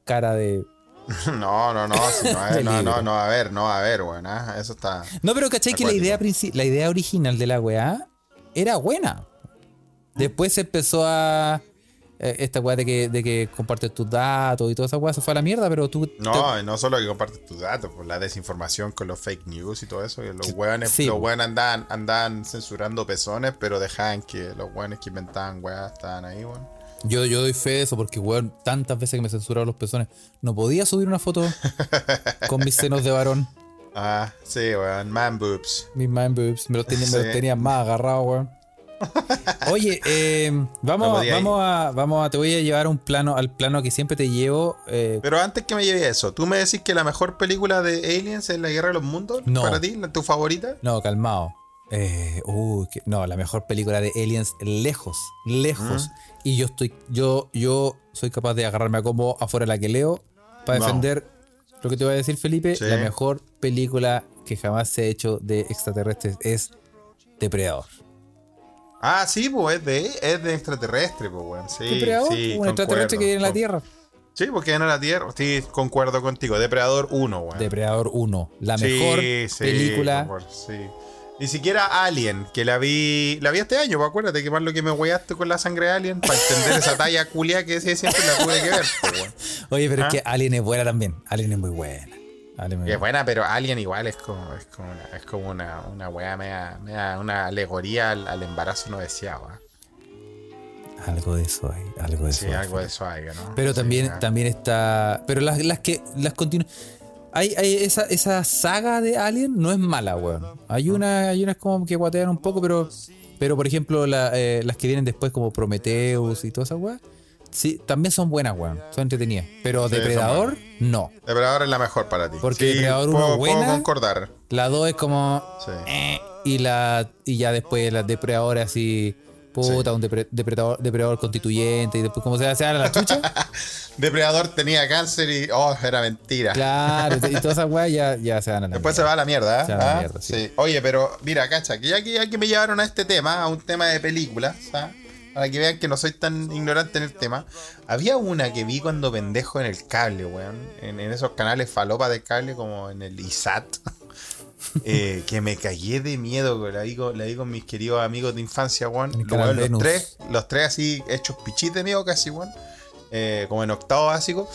Speaker 1: Cara de.
Speaker 3: No, no, no, no,
Speaker 1: De
Speaker 3: no, no, no va a ver, no va a ver, weón. ¿ah? Eso está.
Speaker 1: No, pero ¿cachai que la idea, la idea original de la weá era buena? Después se empezó a. eh, esta weá de que, de que compartes tus datos y toda esa weá se fue a la mierda, pero tú.
Speaker 3: No, y no solo que compartes tus datos, pues la desinformación con los fake news y todo eso. que los weones,
Speaker 1: Sí,
Speaker 3: los weones andaban, andaban censurando pezones, pero dejaban que los weones que inventaban weas estaban ahí, weón.
Speaker 1: Yo, yo doy fe de eso porque, weón, tantas veces que me censuraron los pezones, no podía subir una foto con mis senos de varón,
Speaker 3: Ah, sí, weón. Man boobs.
Speaker 1: mis man boobs, me los tenía, me los tenía más agarrados, weón. Oye, eh, vamos, vamos, a, vamos a, te voy a llevar un plano, al plano que siempre te llevo. eh,
Speaker 3: Pero antes que me lleve a eso, ¿tú me decís que la mejor película de Aliens es La Guerra de los Mundos?
Speaker 1: No.
Speaker 3: ¿Para ti? ¿La- ¿Tu favorita?
Speaker 1: no, calmado. Eh, que- no, la mejor película de Aliens lejos, lejos. Y yo estoy, yo, yo soy capaz de agarrarme a combo afuera la que leo para
Speaker 3: No.
Speaker 1: defender lo que te voy a decir, Felipe.
Speaker 3: Sí.
Speaker 1: La mejor película que jamás se ha hecho de extraterrestres es Depredador.
Speaker 3: Ah, sí, pues es de, es de extraterrestre, pues, weón. Sí,
Speaker 1: Depredador,
Speaker 3: sí,
Speaker 1: un extraterrestre que vive en la Tierra.
Speaker 3: Sí, porque viene a la Tierra. Sí, concuerdo contigo. Depredador 1, weón.
Speaker 1: Depredador 1, la
Speaker 3: Sí,
Speaker 1: mejor
Speaker 3: sí,
Speaker 1: película.
Speaker 3: sí. Ni siquiera Alien, que la vi la vi este año, pues acuérdate que más lo que me hueaste con la sangre de Alien, para entender esa talla culia que ese siempre la tuve que ver, pues, weón.
Speaker 1: Oye, pero
Speaker 3: ¿Ah?
Speaker 1: es que Alien es buena también. Alien es muy buena. Alien es
Speaker 3: buena, pero Alien igual es como, es como una, es como una, una weá media, media- una alegoría al, al embarazo no deseado. ¿ah?
Speaker 1: Algo de eso hay, algo de eso.
Speaker 3: Sí, algo de eso hay, ¿no?
Speaker 1: Pero
Speaker 3: Sí,
Speaker 1: también,
Speaker 3: ah.
Speaker 1: también está. Pero las, las que. Las continu- Hay, hay esa, esa saga de Alien no es mala, weón. Hay una, hay unas como que guatean un poco, pero. Pero por ejemplo, la- eh, las que vienen después, como Prometheus y todas esas weas. Sí, también son buenas, weón. Son entretenidas. Pero
Speaker 3: Sí,
Speaker 1: Depredador, no.
Speaker 3: Depredador es la mejor para ti.
Speaker 1: Porque
Speaker 3: Sí,
Speaker 1: Depredador
Speaker 3: puedo,
Speaker 1: uno
Speaker 3: puedo
Speaker 1: buena.
Speaker 3: concordar.
Speaker 1: La 2 es como.
Speaker 3: Sí.
Speaker 1: eh, y la y ya después las depredadores así. Puta, un depre- depredador, depredador constituyente. Y después, ¿cómo se hace ahora la chucha?
Speaker 3: Depredador tenía cáncer y. Oh, era mentira.
Speaker 1: claro, y todas esas weas ya, ya se van a la
Speaker 3: Después se va a la mierda, ¿eh?
Speaker 1: Se va a la
Speaker 3: ¿Ah?
Speaker 1: mierda, sí.
Speaker 3: Oye, pero mira, cacha, que ya que, ya que me llevaron a este tema, a un tema de películas, ¿ah? Para que vean que no soy tan ignorante en el tema, había una que vi cuando pendejo en el cable, weón, en, en esos canales falopa de cable como en el ISAT, eh, que me cagué de miedo, weón, la con, la con mis queridos amigos de infancia, weón, Los los tres, los tres así hechos pichis de miedo casi, weón, eh, como en octavo básico,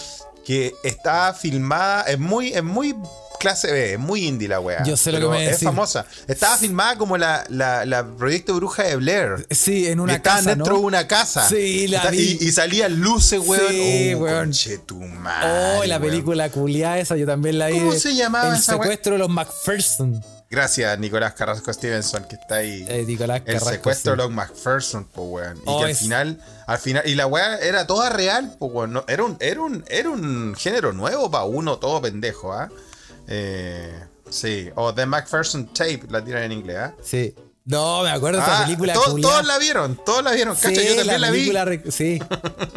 Speaker 3: que está filmada, es muy, es muy clase B, es muy indie la weá.
Speaker 1: Yo sé lo que me
Speaker 3: Es famosa. Estaba filmada como la, la, la proyecto Bruja de Blair.
Speaker 1: Sí, en una
Speaker 3: estaban
Speaker 1: casa,
Speaker 3: dentro
Speaker 1: ¿no?
Speaker 3: de una casa.
Speaker 1: Sí, la
Speaker 3: Está-
Speaker 1: vi.
Speaker 3: Y, y salían luces, weón.
Speaker 1: Sí,
Speaker 3: oh,
Speaker 1: weón.
Speaker 3: conchetumare,
Speaker 1: Oh, la
Speaker 3: weón.
Speaker 1: película culiada esa, yo también la vi.
Speaker 3: ¿Cómo se llamaba
Speaker 1: El
Speaker 3: esa
Speaker 1: secuestro de los McPherson.
Speaker 3: Gracias, Nicolás Carrasco Stevenson, que está ahí.
Speaker 1: Eh, Nicolás
Speaker 3: el
Speaker 1: Carrasco,
Speaker 3: secuestro
Speaker 1: sí.
Speaker 3: de los McPherson, po, weón. Y
Speaker 1: Oh,
Speaker 3: que al
Speaker 1: es-
Speaker 3: final, al final, y la weá era toda real, po, weón. No, era, un, era, un, era un género nuevo para uno todo pendejo, ¿ah? Eh, sí, o The McPherson Tape, la tiran en inglés, ¿ah?
Speaker 1: Sí. No, me acuerdo de esa
Speaker 3: Ah,
Speaker 1: película
Speaker 3: to-
Speaker 1: culiada.
Speaker 3: todos la vieron, todos la vieron. Cacha,
Speaker 1: Sí,
Speaker 3: yo también la, vi.
Speaker 1: película Sí.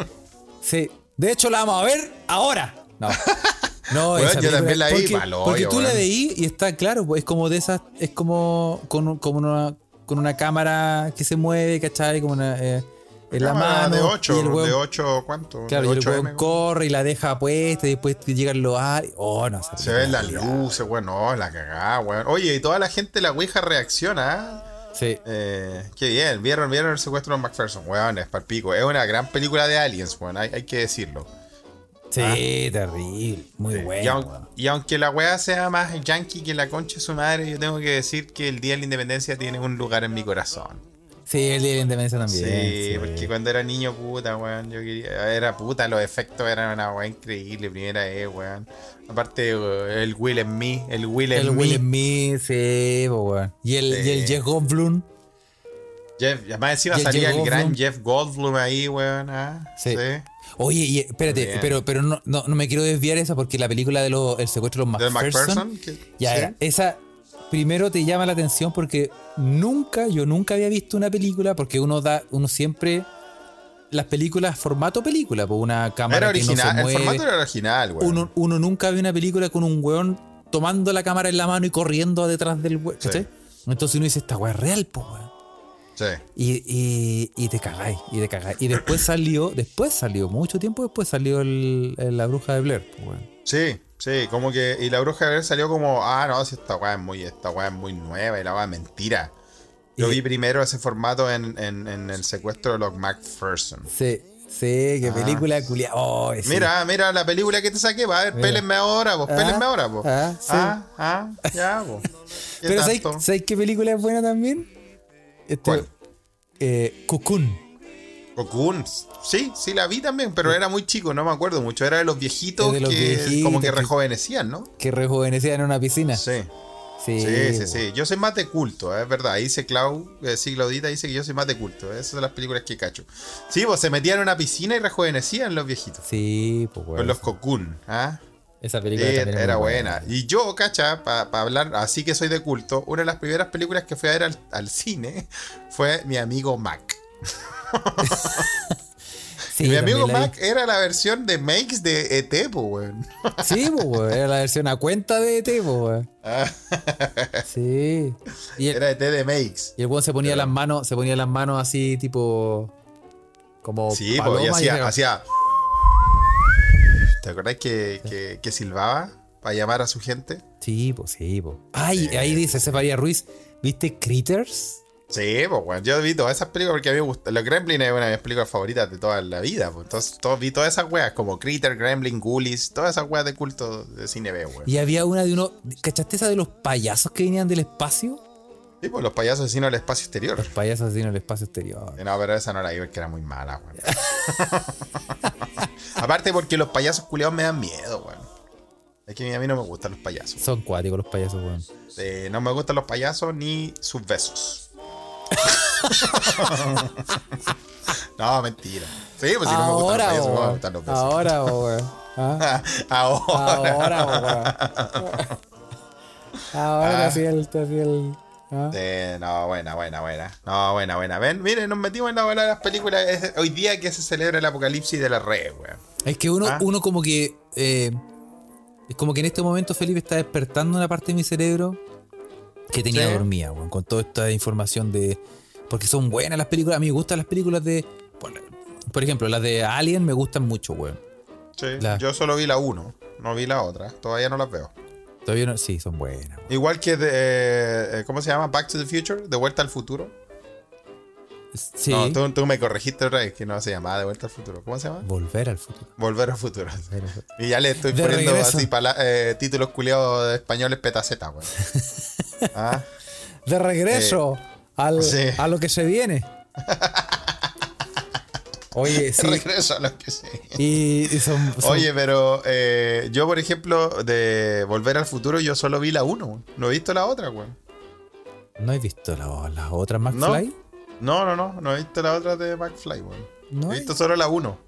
Speaker 1: sí. De hecho, la vamos a ver ahora. No. No,
Speaker 3: Weón,
Speaker 1: esa
Speaker 3: yo
Speaker 1: película-
Speaker 3: también la vi,
Speaker 1: porque,
Speaker 3: hoyo,
Speaker 1: porque tú la
Speaker 3: weón.
Speaker 1: veí y está claro, pues es como de esas, es como con, como una, con una cámara que se mueve, ¿cachai? Como una, eh, en la mano.
Speaker 3: de 8,
Speaker 1: y el weón-
Speaker 3: de 8, ¿cuánto?
Speaker 1: Claro,
Speaker 3: de
Speaker 1: y el
Speaker 3: 8M,
Speaker 1: weón corre y la deja puesta y después llegan los ar- Oh, no
Speaker 3: Se
Speaker 1: película
Speaker 3: ven las luces, weón, no, la cagada, weón. Oye, y toda la gente la Ouija reacciona, ¿ah?
Speaker 1: Sí.
Speaker 3: Eh, qué bien, vieron, vieron el secuestro de McPherson, weón, es palpico. Es una gran película de aliens, weón, hay, hay que decirlo.
Speaker 1: Sí, terrible. Muy
Speaker 3: Ah. y,
Speaker 1: bueno.
Speaker 3: y aunque la weá sea más yankee que la concha de su madre, yo tengo que decir que el Día de la Independencia tiene un lugar en mi corazón.
Speaker 1: Sí, el día de la independencia también.
Speaker 3: Sí,
Speaker 1: sí.
Speaker 3: porque cuando era niño, puta, weón, yo quería. Era puta, los efectos eran una weá increíble, primera vez, weón. Aparte, eh, el Will en mí, el Will en
Speaker 1: El. Will Smith, sí, po, weón. Y el, y el
Speaker 3: Sí.
Speaker 1: Jeff Goldblum.
Speaker 3: Jeff, además encima
Speaker 1: Y
Speaker 3: salía el gran. Jeff Goldblum ahí, weón. ah,
Speaker 1: Sí. Oye, y espérate,
Speaker 3: Bien.
Speaker 1: pero, pero no, no, no me quiero desviar esa porque la película de los, el secuestro de los McPherson.
Speaker 3: McPherson. que-
Speaker 1: Ya,
Speaker 3: sí.
Speaker 1: esa primero te llama la atención porque nunca, yo nunca había visto una película porque uno da, uno siempre las películas formato película, pues una cámara
Speaker 3: Era
Speaker 1: que no
Speaker 3: original,
Speaker 1: se
Speaker 3: el
Speaker 1: mueve.
Speaker 3: formato era original, weón.
Speaker 1: uno, uno nunca ve una película con un weón tomando la cámara en la mano y corriendo detrás del weón.
Speaker 3: Sí.
Speaker 1: Entonces uno dice, esta weá es real, pues weón.
Speaker 3: Sí.
Speaker 1: Y, y, y te cagáis, y te cagáis. Y después salió, después salió, mucho tiempo después salió el, el- la bruja de Blair, pues weón.
Speaker 3: Sí, sí, como que. Y la bruja de Blair salió como, ah, no, si esta weá es muy, esta weá es muy nueva y la weá es mentira. Yo vi primero ese formato en, en- en el secuestro de los McPherson.
Speaker 1: Sí, sí, qué
Speaker 3: Ah.
Speaker 1: película culiada. Oh, sí.
Speaker 3: Mira, mira la película que te saqué, va a ver, pélenme ahora, vos,
Speaker 1: Ah,
Speaker 3: pélenme ahora, vos.
Speaker 1: ah, sí.
Speaker 3: ah, ah, ya, vos. ¿Qué
Speaker 1: Pero ¿sabéis,
Speaker 3: tanto?
Speaker 1: ¿sabéis qué película es buena también? Este,
Speaker 3: ¿Cuál?
Speaker 1: Eh, Cocoon.
Speaker 3: Cocoon. Sí, sí la vi también, pero era muy chico, no me acuerdo mucho. Era de los viejitos
Speaker 1: Es de los
Speaker 3: que
Speaker 1: viejitos
Speaker 3: como que rejuvenecían, ¿no?
Speaker 1: Que rejuvenecía en una piscina.
Speaker 3: Sí.
Speaker 1: Sí,
Speaker 3: Sí, sí, sí. Yo soy más de culto, es verdad. Ahí dice Clau, eh, sí, Claudita dice que yo soy más de culto. Esas son las películas que cacho. Sí, pues se metían en una piscina y rejuvenecían los viejitos.
Speaker 1: Sí, pues
Speaker 3: Con
Speaker 1: bueno.
Speaker 3: los Cocoon, ¿ah?
Speaker 1: Esa película
Speaker 3: Eh,
Speaker 1: también
Speaker 3: era buena. Y yo, cacha, para hablar, así que soy de culto, una de las primeras películas que fui a ver al, al cine fue Mi amigo Mac.
Speaker 1: Sí,
Speaker 3: mi amigo Mac era la versión de Makes de ET, weón.
Speaker 1: Sí, weón, era la versión a cuenta de ET, weón.
Speaker 3: Ah,
Speaker 1: Sí. Y el,
Speaker 3: era ET de Makes.
Speaker 1: y el weón se ponía las manos, se ponía las manos así, tipo. Como.
Speaker 3: Sí,
Speaker 1: paloma,
Speaker 3: y hacía, hacía. ¿Te acordás que, que, que silbaba para llamar a su gente?
Speaker 1: Sí, pues sí, pues. Ay, ahí dice Cefaría Ruiz. ¿Viste Critters?
Speaker 3: Sí, pues, bueno, yo vi todas esas películas porque a mí me gusta. Los Gremlins es una de mis películas favoritas de toda la vida. Pues. Entonces, todo- vi todas esas weas, como Critter, Gremlin, Ghoulies, todas esas weas de culto de cine B, weón.
Speaker 1: Y había una de uno. ¿Cachaste esa de los payasos que venían del espacio?
Speaker 3: Sí, pues los payasos vecinos del espacio exterior.
Speaker 1: Los payasos así en el espacio exterior.
Speaker 3: Eh, No, pero esa no la vi porque era muy mala, weón. Aparte porque los payasos culiados me dan miedo, weón. Es que a mí no me gustan los payasos.
Speaker 1: Son cuáticos los payasos, weón.
Speaker 3: Eh, no me gustan los payasos ni sus besos. no, mentira. Sí, pues si no me gustan los payasos, no me gustan los besos.
Speaker 1: Ahora, weón. ¿Ah?
Speaker 3: Ahora.
Speaker 1: Ahora, weón. Ahora
Speaker 3: Ah.
Speaker 1: hacía el. Hacía el ¿ah?
Speaker 3: No, buena, buena, buena. No, buena, buena. Ven, miren, nos metimos en la bola de las películas. Es hoy día que se celebra el apocalipsis de la red, weón.
Speaker 1: Es que uno,
Speaker 3: Ah.
Speaker 1: uno como que. eh, es como que en este momento Felipe está despertando una parte de mi cerebro que tenía
Speaker 3: Sí.
Speaker 1: dormida, weón, con toda esta información de. Porque son buenas las películas. A mí me gustan las películas de. Por, por ejemplo, las de Alien me gustan mucho, weón.
Speaker 3: Sí, yo solo vi la 1, no vi la otra. Todavía no las veo.
Speaker 1: Todavía no. Sí, son buenas.
Speaker 3: Igual que de, eh, ¿cómo se llama? Back to the Future, De Vuelta al Futuro.
Speaker 1: Sí.
Speaker 3: No, tú, tú me corregiste otra vez que no se llamaba De Vuelta al Futuro. ¿Cómo se llama?
Speaker 1: Volver al futuro.
Speaker 3: Volver al Futuro.
Speaker 1: Volver al futuro.
Speaker 3: Y ya le estoy
Speaker 1: De
Speaker 3: poniendo
Speaker 1: regreso.
Speaker 3: así eh, títulos culiados de españoles petaceta, weón. ¿Ah?
Speaker 1: De regreso al,
Speaker 3: sí.
Speaker 1: a lo que se viene. Oye, sí.
Speaker 3: Regreso a lo que sí.
Speaker 1: Y, y son, son-
Speaker 3: Oye, pero eh, yo, por ejemplo, de Volver al Futuro, yo solo vi la 1. No he visto la otra, weón.
Speaker 1: ¿no he visto la- las otras
Speaker 3: No.
Speaker 1: McFly?
Speaker 3: No, no, no. No he visto la otra de McFly, weón.
Speaker 1: No.
Speaker 3: he
Speaker 1: hay-
Speaker 3: visto solo la 1.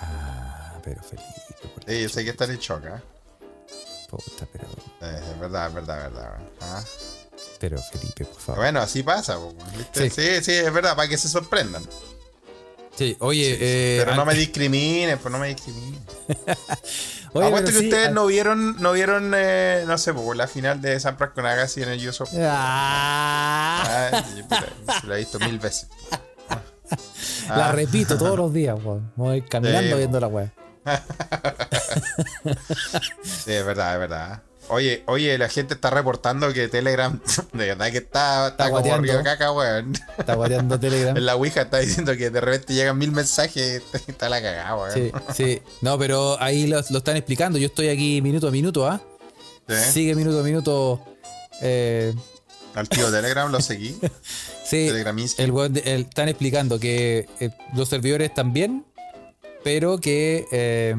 Speaker 1: Ah, pero la
Speaker 3: Sí, yo sé que están en shock, ¿ah?
Speaker 1: puta, pero,
Speaker 3: Eh, es verdad, es verdad, es verdad. Ah.
Speaker 1: pero Felipe, por favor.
Speaker 3: Bueno, así pasa, ¿viste?
Speaker 1: Sí.
Speaker 3: Sí. sí, es verdad, para que se sorprendan.
Speaker 1: Sí, oye, eh,
Speaker 3: Pero no me discriminen, pues no me discriminen.
Speaker 1: oye,
Speaker 3: Apuesto que
Speaker 1: sí,
Speaker 3: ustedes
Speaker 1: an-
Speaker 3: no vieron, no vieron, eh, no sé, pues, la final de San Francisco en el US Open.
Speaker 1: Ah,
Speaker 3: Ah, puta, la he visto mil veces.
Speaker 1: la
Speaker 3: Ah.
Speaker 1: repito todos los días, weón. Voy caminando
Speaker 3: Sí,
Speaker 1: viendo la weá.
Speaker 3: Sí, es verdad, es verdad. Oye, oye, la gente está reportando que Telegram, de verdad que está, está, como
Speaker 1: guateando.
Speaker 3: río caca, weón.
Speaker 1: Está guateando Telegram.
Speaker 3: En la Ouija está diciendo que de repente llegan mil mensajes y está la cagada, weón.
Speaker 1: Sí, sí. No, pero ahí lo, lo están explicando. Yo estoy aquí minuto a minuto, ¿ah?
Speaker 3: ¿Sí?
Speaker 1: Sigue minuto a minuto. Eh,
Speaker 3: Al tío Telegram lo seguí.
Speaker 1: sí,
Speaker 3: Telegraminsky.
Speaker 1: el, están explicando que eh, los servidores también, pero que eh,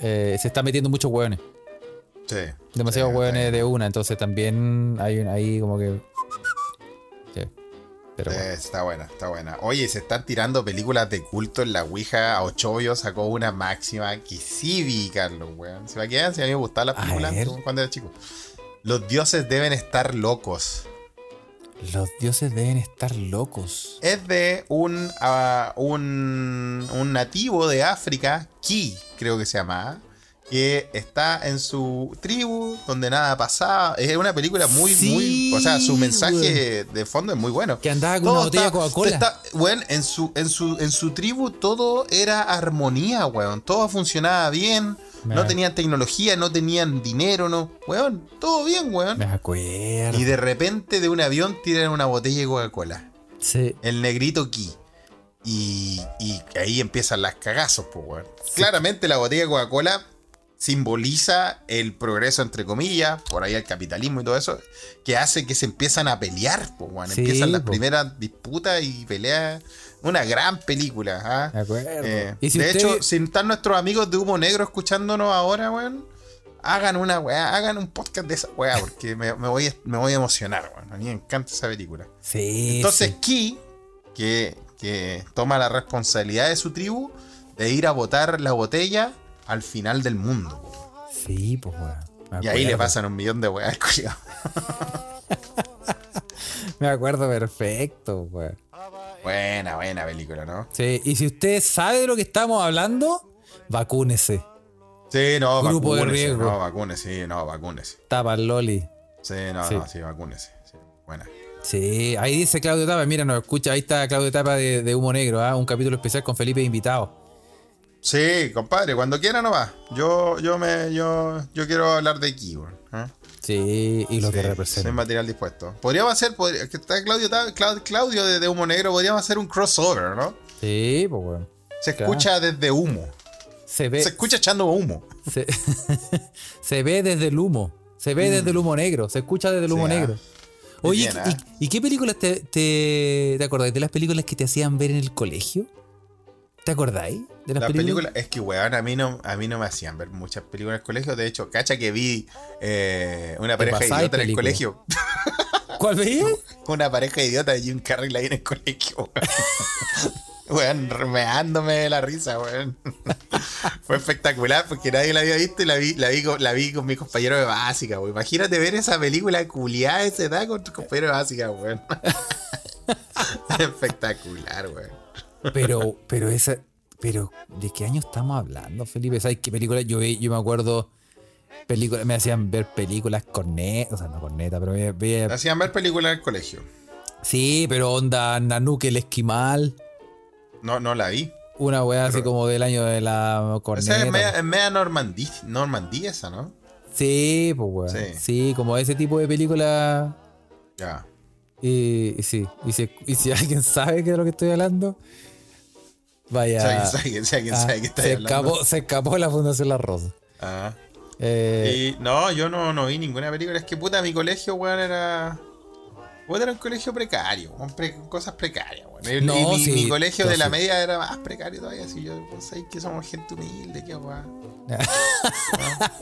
Speaker 1: eh, se están metiendo muchos hueones.
Speaker 3: Sí.
Speaker 1: Demasiados
Speaker 3: Sí,
Speaker 1: hueones de una. Entonces también hay un- ahí como que. Sí. Pero
Speaker 3: Sí,
Speaker 1: bueno.
Speaker 3: está buena, está buena. Oye, se están tirando películas de culto en la Ouija. Ochovio sacó una máxima que sí vi, Carlos, weón. Se me quedan si a mí me gustaban las
Speaker 1: A
Speaker 3: películas cuando era chico. Los dioses deben estar locos.
Speaker 1: Los dioses deben estar locos.
Speaker 3: Es de un, ah, un, un nativo de África, Ki, creo que se llama, que está en su tribu donde nada pasaba. Es una película muy,
Speaker 1: Sí,
Speaker 3: muy. O sea, su mensaje de fondo es muy bueno.
Speaker 1: Que andaba con una botella Coca-Cola.
Speaker 3: weón, en su, en, su, en su tribu todo era armonía, weón. Todo funcionaba bien.
Speaker 1: Me-
Speaker 3: No tenían tecnología, no tenían dinero, no. Weón, todo bien, weón.
Speaker 1: Me acuerdo.
Speaker 3: Y de repente de un avión tiran una botella de Coca-Cola.
Speaker 1: Sí.
Speaker 3: El negrito Ki. Y, y ahí empiezan las cagazos, pues, weón. Claramente la botella de Coca-Cola simboliza el progreso, entre comillas, por ahí el capitalismo y todo eso, que hace que se empiezan a pelear, pues.
Speaker 1: Sí,
Speaker 3: Empiezan las
Speaker 1: po.
Speaker 3: primeras disputas y peleas. Una gran película, ¿ah?
Speaker 1: Me acuerdo.
Speaker 3: Eh,
Speaker 1: Y si
Speaker 3: de
Speaker 1: usted-
Speaker 3: hecho, si están nuestros amigos de Humo Negro escuchándonos ahora, weón, hagan una weá, hagan un podcast de esa weá, porque me, me voy, a- me voy a emocionar, weón. A mí me encanta esa película.
Speaker 1: Sí.
Speaker 3: Entonces,
Speaker 1: sí.
Speaker 3: Ki, que, que toma la responsabilidad de su tribu de ir a botar la botella al final del mundo.
Speaker 1: Sí, pues, weón.
Speaker 3: Y ahí le pasan un millón de weas.
Speaker 1: Me acuerdo perfecto, weón.
Speaker 3: Buena, buena película, ¿no?
Speaker 1: Sí, y si usted sabe de lo que estamos hablando, vacúnese.
Speaker 3: Sí, no,
Speaker 1: Grupo de riesgo.
Speaker 3: No, vacúnese, sí, no, vacúnese.
Speaker 1: Tapa el Loli.
Speaker 3: Sí, no,
Speaker 1: Sí.
Speaker 3: no, sí, vacúnese. Sí, buena.
Speaker 1: Sí, ahí dice Claudio Tapa, mira, nos escucha, ahí está Claudio Tapa de, de Humo Negro, ¿ah? un capítulo especial con Felipe invitado.
Speaker 3: Sí, compadre, cuando quiera no va. Yo, yo me, yo, yo quiero hablar de weón. ¿eh?
Speaker 1: Sí, y lo que representa.
Speaker 3: Soy material dispuesto. Podríamos hacer, podría- que está Claudio, Clau- Claudio de, de Humo Negro, podríamos hacer un crossover, ¿no?
Speaker 1: Sí, pues, weón.
Speaker 3: Se
Speaker 1: Claro.
Speaker 3: escucha desde humo.
Speaker 1: Se ve,
Speaker 3: Se escucha echando humo.
Speaker 1: se, se ve desde el humo. Se ve desde el humo negro. Se escucha desde el humo
Speaker 3: Mm. Sí, ah.
Speaker 1: negro. Oye,
Speaker 3: bien,
Speaker 1: ¿y,
Speaker 3: ah.
Speaker 1: y qué películas te, te, te acordáis de las películas que te hacían ver en el colegio? ¿Te acordáis de las
Speaker 3: La
Speaker 1: películas?
Speaker 3: película, es que weón, a mí no, a mí no me hacían ver muchas películas en el colegio. De hecho, cacha que vi eh, una pareja idiota en el colegio.
Speaker 1: ¿Cuál veías?
Speaker 3: una pareja idiota de Jim Carrey ahí en el colegio, weón. Weón, remeándome de la risa, weón. Fue espectacular porque nadie la había visto y la vi, la vi, con, la vi con mi compañero de básica, weón. Imagínate ver esa película culiada a esa edad con tu compañero de básica, weón. espectacular, weón.
Speaker 1: Pero, pero esa. Pero, ¿de qué año estamos hablando, Felipe? ¿Sabes qué películas? Yo, yo me acuerdo. Películas, me hacían ver películas cornetas, o sea, no cornetas, pero veía, veía-
Speaker 3: Me hacían ver películas en el colegio.
Speaker 1: Sí, pero onda Nanuque el esquimal.
Speaker 3: No, no la vi.
Speaker 1: Una weá así como del año de la corneta.
Speaker 3: Esa es media, es media Normandía, Normandía esa, ¿no?
Speaker 1: Sí, pues weón.
Speaker 3: Sí.
Speaker 1: Sí. como ese tipo de película.
Speaker 3: Ya.
Speaker 1: Y, y sí, y si, y si alguien sabe que de lo que estoy hablando, vaya. Ah,
Speaker 3: sabe que está
Speaker 1: se, escapó, se escapó la Fundación La Rosa.
Speaker 3: Ah.
Speaker 1: Eh,
Speaker 3: Y no, yo no, no vi ninguna película. Es que puta, mi colegio, weón, era. Puta, era un colegio precario, con, pre- cosas precarias, weón. Y-
Speaker 1: No,
Speaker 3: y mi,
Speaker 1: sí,
Speaker 3: mi colegio de la
Speaker 1: sí.
Speaker 3: media era más precario todavía. Si yo pensáis que somos gente humilde, qué weón.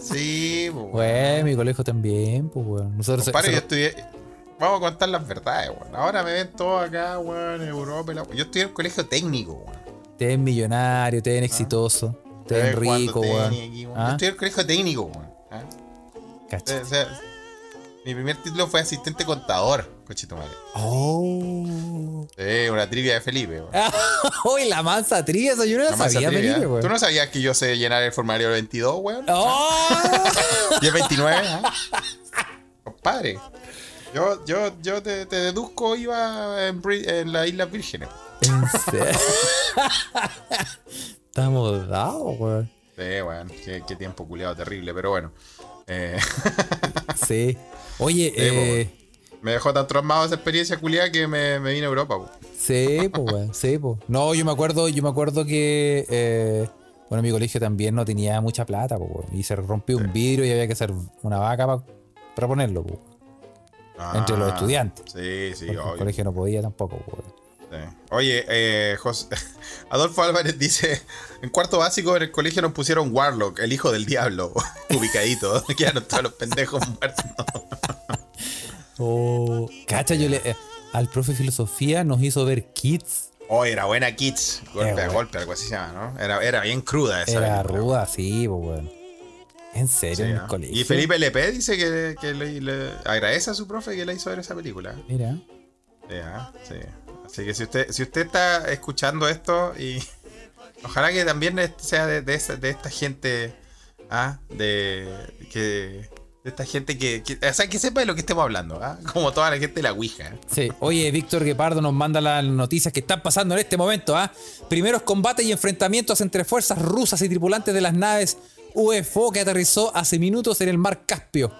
Speaker 3: Sí, pues, weón.
Speaker 1: bueno, mi colegio también, pues, weón. Nosotros se-
Speaker 3: Compadre,
Speaker 1: se-
Speaker 3: yo estudié. Vamos a contar las verdades, weón. Ahora me ven todos acá, weón, en Europa. la- Yo estudié en un colegio técnico, weón.
Speaker 1: Te ven millonario, te ven exitoso, te ven
Speaker 3: Eh,
Speaker 1: rico, weón.
Speaker 3: Yo
Speaker 1: ¿Ah?
Speaker 3: estudié en un colegio técnico, weón. ¿Ah?
Speaker 1: Cacha.
Speaker 3: O sea, mi primer título fue asistente contador, cochito madre.
Speaker 1: Oh.
Speaker 3: Eh, una trivia de Felipe, weón.
Speaker 1: Uy, la mansa trivia, eso yo no la
Speaker 3: La
Speaker 1: sabía,
Speaker 3: trivia.
Speaker 1: Felipe, weón.
Speaker 3: ¿Tú no sabías que yo sé llenar el formulario del 22, weón?
Speaker 1: ¡Oh!
Speaker 3: Y el 29, ¿ah? Compadre. Yo, yo, yo te, te deduzco, iba en, en las Islas Vírgenes.
Speaker 1: ¿En serio? Estamos dados, weón.
Speaker 3: Sí, weón. Qué, qué tiempo culiado terrible, pero bueno. Eh,
Speaker 1: Sí. Oye, eh,
Speaker 3: me dejó tan traumado esa experiencia culiada que me, me vine a Europa, weón.
Speaker 1: sí, pues, weón, sí, pues. No, yo me acuerdo, yo me acuerdo que, eh, bueno, mi colegio también no tenía mucha plata, pues, weón. Y se rompió un vidrio y había que hacer una vaca pa- para ponerlo, pues. Entre los estudiantes.
Speaker 3: Ah, Sí, sí,
Speaker 1: Porque el
Speaker 3: obvio.
Speaker 1: colegio no podía tampoco, pues.
Speaker 3: Sí. Oye, eh, Jos- Adolfo Álvarez dice: En cuarto básico en el colegio nos pusieron Warlock, el hijo del diablo, ubicadito. Quedaron todos los pendejos muertos.
Speaker 1: Oh, cacha, yo le, eh, al profe de filosofía nos hizo ver Kids.
Speaker 3: Oh, era buena Kids. Golpe a
Speaker 1: bueno.
Speaker 3: golpe, algo así se llama, ¿no? Era, era bien cruda esa.
Speaker 1: Era
Speaker 3: película.
Speaker 1: ruda, sí, pues, weón. En serio,
Speaker 3: Sí,
Speaker 1: en el colegio.
Speaker 3: Y Felipe LP dice que, que le, le agradece a su profe que le hizo ver esa película.
Speaker 1: Mira.
Speaker 3: ¿ah? Sí. Así que si usted, si usted está escuchando esto y ojalá que también sea de, de esa- de esta gente, ¿ah? De que de esta gente que, que- o sea, que sepa de lo que estemos hablando, ¿ah? Como toda la gente de la Ouija.
Speaker 1: Sí, oye, Víctor Guepardo nos manda las noticias que están pasando en este momento, ¿ah? Primeros combates y enfrentamientos entre fuerzas rusas y tripulantes de las naves UFO que aterrizó hace minutos en el mar Caspio.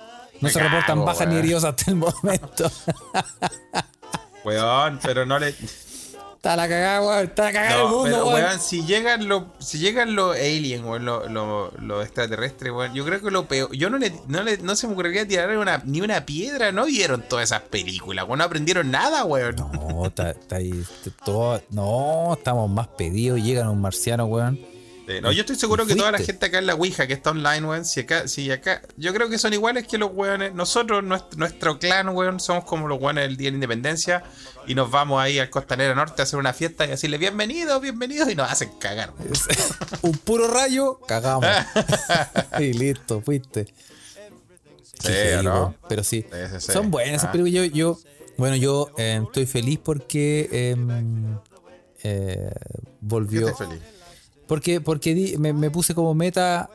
Speaker 1: No se reportan bajas ni heridos hasta el momento.
Speaker 3: Weón, pero no le.
Speaker 1: está la cagada, weón. Está la cagada el mundo,
Speaker 3: pero
Speaker 1: weón.
Speaker 3: weón, si llegan los si llegan los aliens, weón, los los- los extraterrestres, weón, yo creo que lo peor, yo no le, no le no se me ocurriría tirar una, ni una piedra, no vieron todas esas películas, weón, no aprendieron nada, weón.
Speaker 1: No, está, está ahí. todo, no, estamos más pedidos. Llegan un marciano, weón.
Speaker 3: Eh, no, yo estoy seguro que toda la gente acá en la Ouija que está online, weón, si acá, si acá, yo creo que son iguales que los weones, nosotros, nuestro, nuestro clan, weón, somos como los weones del Día de la Independencia y nos vamos ahí al Costanera Norte a hacer una fiesta y decirle bienvenidos, bienvenidos y nos hacen cagar,
Speaker 1: un puro rayo, cagamos. y listo, fuiste.
Speaker 3: Sí,
Speaker 1: heavy,
Speaker 3: ¿no?
Speaker 1: Pero sí,
Speaker 3: Sí, sí, sí.
Speaker 1: son buenas esas
Speaker 3: Ah.
Speaker 1: películas. Yo, yo, bueno, yo eh, estoy feliz porque em, eh,
Speaker 3: Yo
Speaker 1: volvió.
Speaker 3: estoy feliz.
Speaker 1: Porque, porque di- me, me puse como meta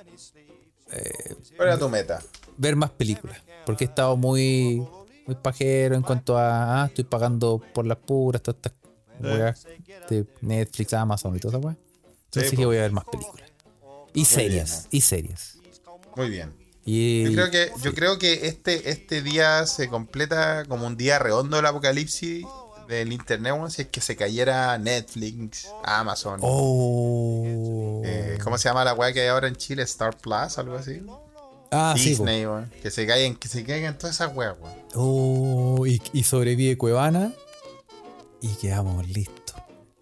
Speaker 3: ¿Cuál era tu meta?
Speaker 1: ver más películas. Porque he estado muy, muy pajero en cuanto a. Ah, estoy pagando por las puras, todas estas weas de Netflix, Amazon y toda esa wea. Entonces
Speaker 3: Sí,
Speaker 1: que
Speaker 3: po.
Speaker 1: voy a ver más películas. Y series, y series.
Speaker 3: Muy bien.
Speaker 1: Y,
Speaker 3: Yo creo que, yo creo que este, este día se completa como un día redondo del apocalipsis del internet, weón, si es que se cayera Netflix, Amazon.
Speaker 1: Oh.
Speaker 3: eh, ¿Cómo se llama la weá que hay ahora en Chile? Star Plus, algo así.
Speaker 1: ah, sí.
Speaker 3: Disney, weón. Que se caigan, que se caigan todas esas weas, weón.
Speaker 1: Oh, y, y sobrevive Cuevana. Y quedamos listos.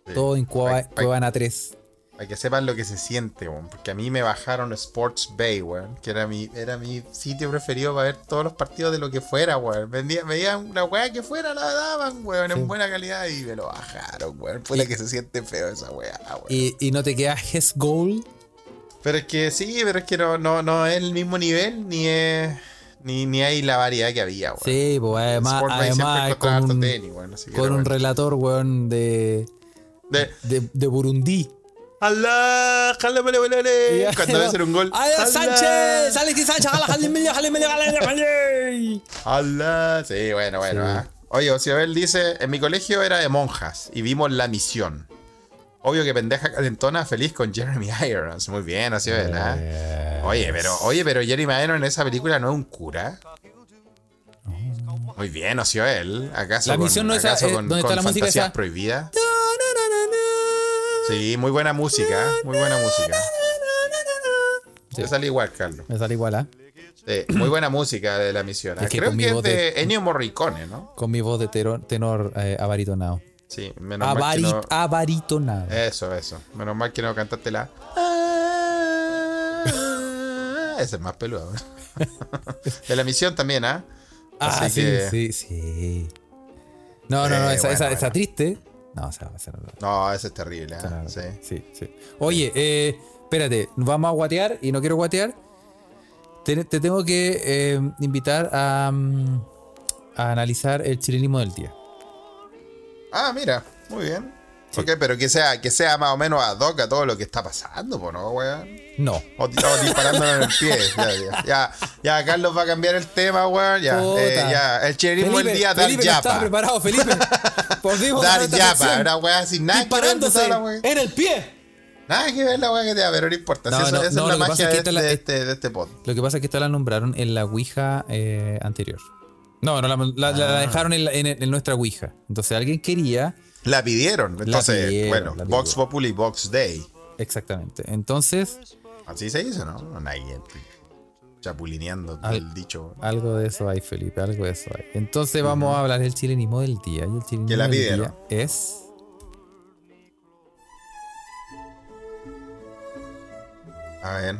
Speaker 3: Sí.
Speaker 1: Todo en Cueva-. Cuevana 3.
Speaker 3: Para que sepan lo que se siente, weón. Porque a mí me bajaron Sports Bay, weón. Que era mi, era mi sitio preferido para ver todos los partidos de lo que fuera, weón. Vendía, veían una weá que fuera, la daban, weón,
Speaker 1: Sí.
Speaker 3: en buena calidad y me lo bajaron, weón. Fue la que se siente feo esa weá, weón.
Speaker 1: Y, y no te queda Hess Goal.
Speaker 3: Pero es que sí, pero es que no, no, no es el mismo nivel, ni es. Ni, ni hay la variedad que había, weón.
Speaker 1: Sí, pues además, además con un,
Speaker 3: tenis, weón,
Speaker 1: con un relator, weón, de,
Speaker 3: De,
Speaker 1: de, de Burundi.
Speaker 3: ¡Allah! ¡Jale, vale, vale, vale! Cuando debe ser un gol.
Speaker 1: ¡Ay,
Speaker 3: ¡Allah!
Speaker 1: Sánchez! ¡Alexis Sánchez! ¡Jala, jala, medio, jala, medio, jala, jala, jala!
Speaker 3: ¡Allah! Sí, bueno, bueno.
Speaker 1: Sí.
Speaker 3: ah. Oye, Ociabel dice: En mi colegio era de monjas y vimos la misión. Obvio que pendeja calentona feliz con Jeremy Irons. Muy bien, Ociabel, ¿ah? Oye, pero, oye, pero Jeremy Irons en esa película no es un cura. Muy bien, oció él. ¿Acaso
Speaker 1: La misión
Speaker 3: con,
Speaker 1: no es
Speaker 3: acaso
Speaker 1: eh,
Speaker 3: con,
Speaker 1: ¿dónde está
Speaker 3: con
Speaker 1: la música esa?
Speaker 3: prohibidas? Sí, muy buena música, muy buena música.
Speaker 1: Sí.
Speaker 3: Te sale igual, Carlos.
Speaker 1: Me sale igual, ¿ah?
Speaker 3: Sí, muy buena música de la misión.
Speaker 1: Es que
Speaker 3: Creo que es de
Speaker 1: de-
Speaker 3: Ennio Morricone, ¿no?
Speaker 1: Con mi voz de tenor, tenor eh, abaritonado.
Speaker 3: Sí, menos mal que
Speaker 1: Abari-
Speaker 3: no...
Speaker 1: Abaritonado.
Speaker 3: Eso, eso. Menos mal que no cantaste la... Ese es más peludo. de la misión también, ¿ah?
Speaker 1: ah, sí,
Speaker 3: que-
Speaker 1: sí, sí. No, no, no,
Speaker 3: Eh,
Speaker 1: esa,
Speaker 3: bueno,
Speaker 1: esa,
Speaker 3: bueno.
Speaker 1: esa triste. No, esa no.
Speaker 3: No, ese es terrible,
Speaker 1: no-
Speaker 3: Sí.
Speaker 1: sí, sí. Oye, eh, espérate, vamos a guatear y no quiero guatear. Te, te tengo que eh, invitar a, mm, a analizar el chilenismo del día.
Speaker 3: Ah, mira, muy bien. Ok, pero que sea, que sea más o menos ad hoc a todo lo que está pasando, po, ¿no, weón?
Speaker 1: No.
Speaker 3: O estamos disparándonos en el pie. Ya, ya, ya, ya, Carlos va a cambiar el tema, weón. Ya, eh, ya. El chilenismo del día, dar
Speaker 1: Felipe no estaba
Speaker 3: yapa.
Speaker 1: preparado, Felipe. Volvimos a
Speaker 3: Dar yapa, una weá sin nada que ver
Speaker 1: Disparándose
Speaker 3: la weá.
Speaker 1: en el pie.
Speaker 3: Nada que ver la weá que te da, pero no importa.
Speaker 1: No,
Speaker 3: si eso,
Speaker 1: no,
Speaker 3: esa
Speaker 1: no,
Speaker 3: es la
Speaker 1: lo que pasa
Speaker 3: magia
Speaker 1: es que
Speaker 3: de,
Speaker 1: esta la-
Speaker 3: de este, de este pod.
Speaker 1: Lo que pasa es que esta la nombraron en la Ouija eh, anterior. No, no, la, la- la
Speaker 3: Ah.
Speaker 1: dejaron en, la- en- en nuestra Ouija. Entonces alguien quería.
Speaker 3: La pidieron. Entonces,
Speaker 1: pidieron,
Speaker 3: bueno,
Speaker 1: la
Speaker 3: Vox. Populi, Vox Day.
Speaker 1: Exactamente. Entonces,
Speaker 3: Así se dice, ¿no? Nadie chapulineando
Speaker 1: Al-
Speaker 3: el dicho.
Speaker 1: algo de eso hay, Felipe, algo de eso hay. Entonces vamos a hablar del chilenismo del día. Y el chilenismo
Speaker 3: Que la
Speaker 1: del
Speaker 3: pidieron.
Speaker 1: día es.
Speaker 3: A ver.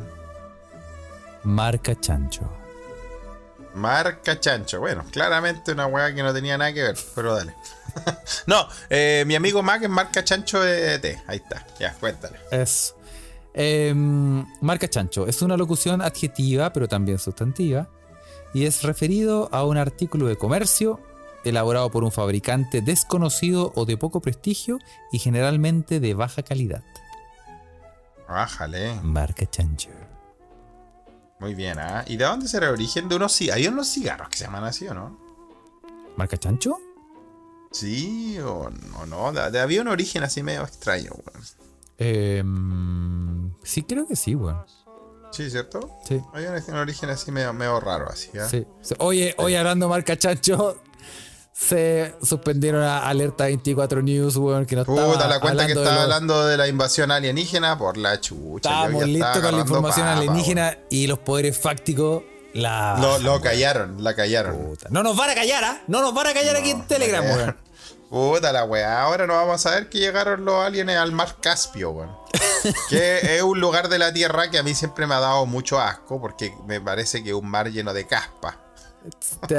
Speaker 1: Marca chancho.
Speaker 3: Marca chancho. Bueno, claramente una weá que no tenía nada que ver, pero dale. no, eh, mi amigo Mac es marca chancho de té. Ahí está. Ya, cuéntale.
Speaker 1: Es. em, marca chancho. Es una locución adjetiva, pero también sustantiva. Y es referido a un artículo de comercio elaborado por un fabricante desconocido o de poco prestigio y generalmente de baja calidad.
Speaker 3: Bájale.
Speaker 1: Marca chancho.
Speaker 3: Muy bien, ¿ah? ¿Y de dónde será el origen de unos cigarros? ¿Hay unos cigarros que se llaman así o no?
Speaker 1: ¿Marca chancho?
Speaker 3: Sí o no, no. De- había un origen así medio extraño, weón.
Speaker 1: Em, sí, creo que sí, weón.
Speaker 3: Sí, ¿cierto?
Speaker 1: Sí.
Speaker 3: Había un, un origen así medio, medio raro, así, ¿ah?
Speaker 1: Sí. Oye, hoy hablando marca chancho, se suspendieron a Alerta 24 News, weón, que no estaba
Speaker 3: Puta, la cuenta que
Speaker 1: de
Speaker 3: estaba hablando de la invasión alienígena por la chucha.
Speaker 1: Estábamos listos
Speaker 3: estaba
Speaker 1: con la información
Speaker 3: papa,
Speaker 1: alienígena y los poderes fácticos la.
Speaker 3: Lo, lo callaron, la callaron.
Speaker 1: Puta. No nos van a callar, ¿ah? No nos van a callar aquí en Telegram, weón.
Speaker 3: Puta la weá, ahora no vamos a ver que llegaron los aliens al mar Caspio, weón. que es un lugar de la Tierra que a mí siempre me ha dado mucho asco porque me parece que es un mar lleno de caspa.
Speaker 1: Te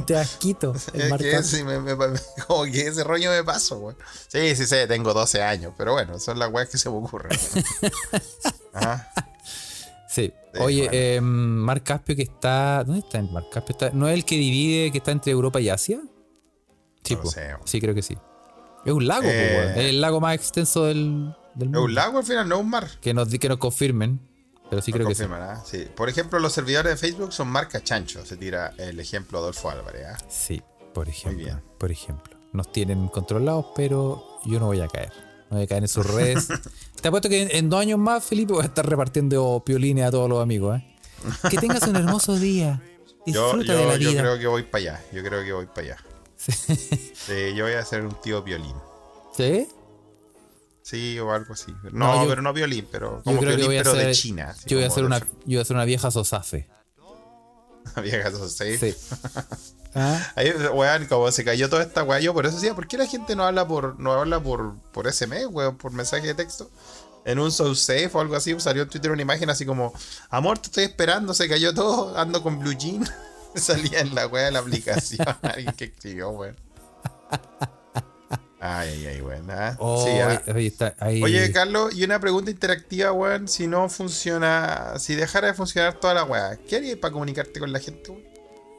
Speaker 1: te das quito. El mar
Speaker 3: que
Speaker 1: Caspio.
Speaker 3: sí, me- me- me- como que ese rollo me paso, weón. Sí, sí sé, tengo 12 años, pero bueno, son las weas que se me ocurren. Ajá.
Speaker 1: Sí.
Speaker 3: Sí,
Speaker 1: Oye,
Speaker 3: bueno.
Speaker 1: eh, Mar Caspio que está. ¿Dónde está el Mar Caspio? Está- ¿No es el que divide que está entre Europa y Asia? Sí,
Speaker 3: No sé,
Speaker 1: creo que sí. Es un lago,
Speaker 3: Eh.
Speaker 1: Es el lago más extenso del, del
Speaker 3: Es
Speaker 1: mundo.
Speaker 3: un lago al final, no un mar.
Speaker 1: Que nos, que nos confirmen. Pero sí creo
Speaker 3: confirman, ¿ah? Sí. Por ejemplo, los servidores de Facebook son marca chancho, se tira el ejemplo Adolfo Álvarez. ¿ah?
Speaker 1: que sí. Por ejemplo.
Speaker 3: bien.
Speaker 1: Por ejemplo. Nos tienen controlados, pero yo no voy a caer. No voy a caer en sus redes. Te apuesto que en, en dos años más, Felipe, voy a estar repartiendo piolines a todos los amigos. ¿eh? Que tengas un hermoso día.
Speaker 3: Yo,
Speaker 1: Disfruta de la
Speaker 3: yo, yo
Speaker 1: vida.
Speaker 3: creo que voy para allá. Yo creo que voy para allá. Sí, yo voy a ser un tío violín.
Speaker 1: ¿Sí?
Speaker 3: Sí, o algo así. No,
Speaker 1: No, yo-
Speaker 3: pero no violín, pero como violín, pero de China.
Speaker 1: yo, voy a
Speaker 3: de
Speaker 1: una, yo voy a ser una vieja sosafe.
Speaker 3: vieja safe.
Speaker 1: Sí. ¿Ah?
Speaker 3: Ahí, weón, como se cayó toda esta weá, yo por eso decía, ¿por qué la gente no habla por, no habla por, por SMS, weón, por mensaje de texto? En un so safe o algo así, salió en Twitter una imagen así como, amor, te estoy esperando, se cayó todo, ando con blue jean. Salía en la weá de la aplicación, alguien que escribió, weón. Ay, ay, ay, weón. ah.
Speaker 1: Oh,
Speaker 3: Sí, ah.
Speaker 1: oye, está ahí.
Speaker 3: Oye, Carlos, y una pregunta interactiva, weón. Si no funciona, si dejara de funcionar toda la weá, ¿qué harías para comunicarte con la gente, weón?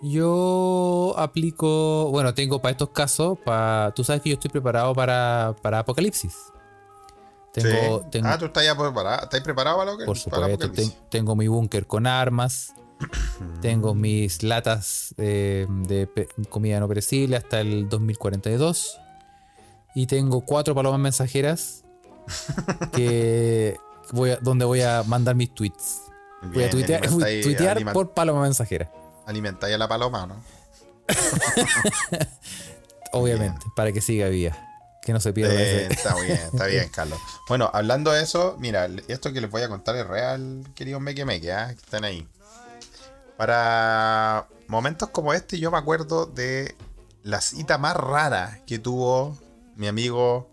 Speaker 1: Yo aplico, bueno, tengo para estos casos, para, tú sabes que yo estoy preparado para, para Apocalipsis. Tengo,
Speaker 3: Sí.
Speaker 1: tengo
Speaker 3: Ah, tú estás ya preparado, ¿estás preparado para lo que
Speaker 1: por supuesto, ten- tengo mi búnker con armas, tengo mis latas eh, de comida no perecible hasta el 2042 y tengo cuatro palomas mensajeras que voy a- donde voy a mandar mis tweets. Voy a tuitear, por paloma mensajera.
Speaker 3: Alimentáis a la paloma, ¿no?
Speaker 1: Obviamente, para que siga viva. Que no se pierda
Speaker 3: Eh,
Speaker 1: ese.
Speaker 3: está bien, está bien, Carlos. Bueno, hablando de eso, mira, esto que les voy a contar es real, queridos Meque Meque, ¿ah? que están ahí. Para momentos como este, yo me acuerdo de la cita más rara que tuvo mi amigo